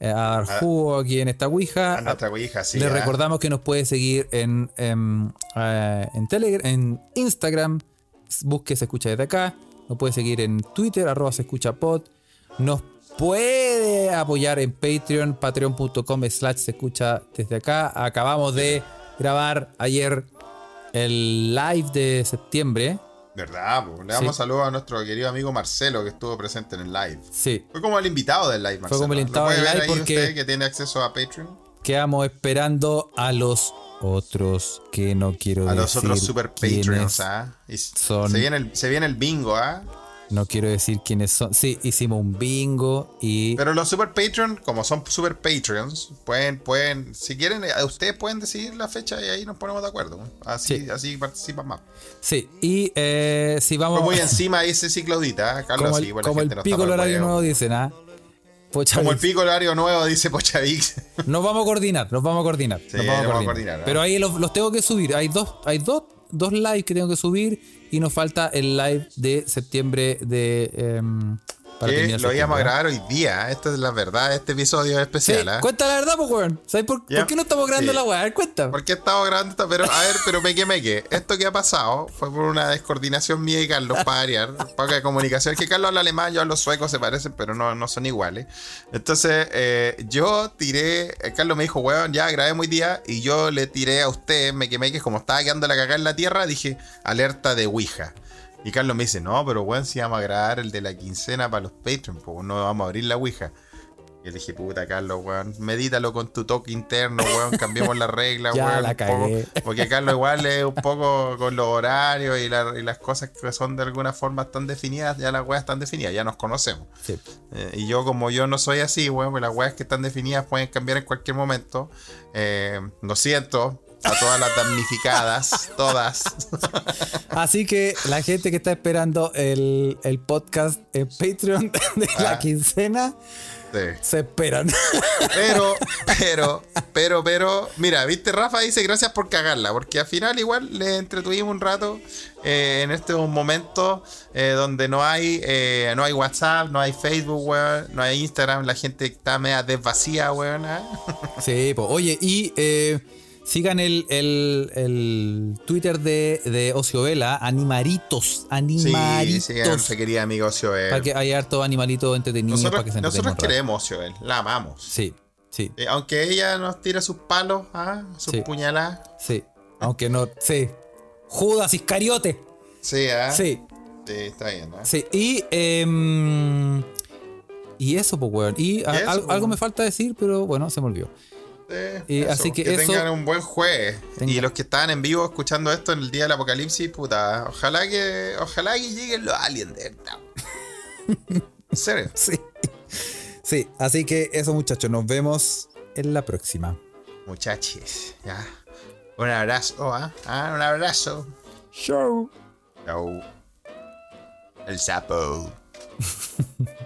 Speaker 1: a dar jugo aquí en esta Ouija.
Speaker 3: A nuestra hija, sí. Ah.
Speaker 1: recordamos que nos puede seguir en, en, eh, en Telegram, en Instagram, busque Se Escucha desde acá. Nos puede seguir en Twitter, arroba Se Escucha Pod. Nos puede apoyar en Patreon, patreon.com slash Se Escucha desde acá. Acabamos de grabar ayer el live de septiembre.
Speaker 3: ¿Verdad? po? Le damos saludos a nuestro querido amigo Marcelo que estuvo presente en el live.
Speaker 1: Sí,
Speaker 3: Fue como el invitado del live, Marcelo.
Speaker 1: como el
Speaker 3: ¿Lo
Speaker 1: invitado del live porque-
Speaker 3: usted que tiene acceso a Patreon?
Speaker 1: quedamos esperando a los otros que no quiero
Speaker 3: A
Speaker 1: decir.
Speaker 3: los otros super Patreons, ¿ah? Se viene, el, se viene el bingo, ¿ah?
Speaker 1: No quiero decir quiénes son. Sí, hicimos un bingo y.
Speaker 3: Pero los super Patreon, como son super Patreons, pueden, pueden, si quieren, eh, ustedes pueden decidir la fecha y ahí nos ponemos de acuerdo. Así,
Speaker 1: Sí.
Speaker 3: así participan más.
Speaker 1: Sí, y eh, si vamos.
Speaker 3: Fue muy encima dice Ciclaudita, ¿ah? Carlos,
Speaker 1: como
Speaker 3: sí,
Speaker 1: el,
Speaker 3: la
Speaker 1: como el pico horario nuevo dicen, ¿ah? Pocha
Speaker 3: Como el pico horario nuevo, dice Pochavix.
Speaker 1: Nos vamos a coordinar, nos vamos a coordinar.
Speaker 3: Sí,
Speaker 1: nos vamos a coordinar. Pero ahí los, los tengo que subir. Hay dos, hay dos, dos lives que tengo que subir y nos falta el live de septiembre de. em,
Speaker 3: que lo íbamos a grabar hoy día. Esta es la verdad, este episodio es
Speaker 1: Sí,
Speaker 3: especial, ¿ah?
Speaker 1: cuenta la verdad, pues, weón. ¿Sabes por, por qué no estamos grabando
Speaker 3: Sí.
Speaker 1: la weá? A ver, cuenta.
Speaker 3: Porque he estado grabando esta, pero a ver, pero me que me que. Esto que ha pasado fue por una descoordinación mía y Carlos para variar. Poca comunicación. Es que Carlos habla alemán, yo hablo sueco, se parecen, pero no, no son iguales. Entonces, eh, yo tiré. eh, Carlos me dijo, weón, ya grabé muy día. Y yo le tiré a usted, me quemé que como estaba quedando la cagada en la tierra, dije, alerta de Ouija. Y Carlos me dice, no, pero weón, si vamos a grabar el de la quincena para los Patreon, pues no vamos a abrir la Ouija. Y le dije, puta, Carlos, weón, medítalo con tu toque interno, weón, cambiemos la regla,
Speaker 1: Ya
Speaker 3: weón.
Speaker 1: la
Speaker 3: un poco".
Speaker 1: cagué.
Speaker 3: porque Carlos igual es un poco con los horarios y, la- y las cosas que son de alguna forma tan definidas, ya las weas están definidas, ya nos conocemos.
Speaker 1: Sí.
Speaker 3: Eh, y yo, como yo no soy así, weón, pues las weas que están definidas pueden cambiar en cualquier momento. Eh, lo siento a todas las damnificadas, todas.
Speaker 1: Así que la gente que está esperando el, el podcast en Patreon de la
Speaker 3: Ah.
Speaker 1: quincena
Speaker 3: Sí.
Speaker 1: se esperan.
Speaker 3: Pero, pero, pero, pero, mira, viste, Rafa dice gracias por cagarla, porque al final igual le entretuvimos un rato eh, en estos momentos eh, donde no hay, eh, no hay WhatsApp, no hay Facebook, weón, no hay Instagram, la gente está media desvacía, weón. ¿ah?
Speaker 1: Sí, pues. Oye, y sigan el, el, el Twitter de, de Ocio Vela, Animaritos.
Speaker 3: Sí,
Speaker 1: Animaritos.
Speaker 3: sí, nuestra querida amiga Ocioel.
Speaker 1: para que haya harto animalitos entretenidos para
Speaker 3: Nosotros,
Speaker 1: que se
Speaker 3: nosotros queremos Ocioel, la amamos.
Speaker 1: Sí, sí,
Speaker 3: Eh, aunque ella nos tira sus palos, ¿ah? sus
Speaker 1: Sí.
Speaker 3: puñaladas.
Speaker 1: sí. Aunque no. Sí. Judas Iscariote.
Speaker 3: Sí, ¿ah?
Speaker 1: Sí,
Speaker 3: Sí, está bien, ¿ah?
Speaker 1: sí. Y. em, y eso, pues, weón. Y a-
Speaker 3: eso,
Speaker 1: al-
Speaker 3: pues,
Speaker 1: algo me falta decir, pero bueno, se me olvidó.
Speaker 3: Sí,
Speaker 1: Y
Speaker 3: eso,
Speaker 1: así que eso-
Speaker 3: tengan un buen jueves.
Speaker 1: Tenga-
Speaker 3: Y los que estaban en vivo escuchando esto en el día del apocalipsis, puta, ojalá que, ojalá que lleguen los aliens de verdad. En serio.
Speaker 1: Sí. Sí, así que eso, muchachos. Nos vemos en la próxima.
Speaker 3: Muchachos, ya. Un abrazo, ¿ah? Ah, un abrazo.
Speaker 1: Chau.
Speaker 3: Chau. El sapo.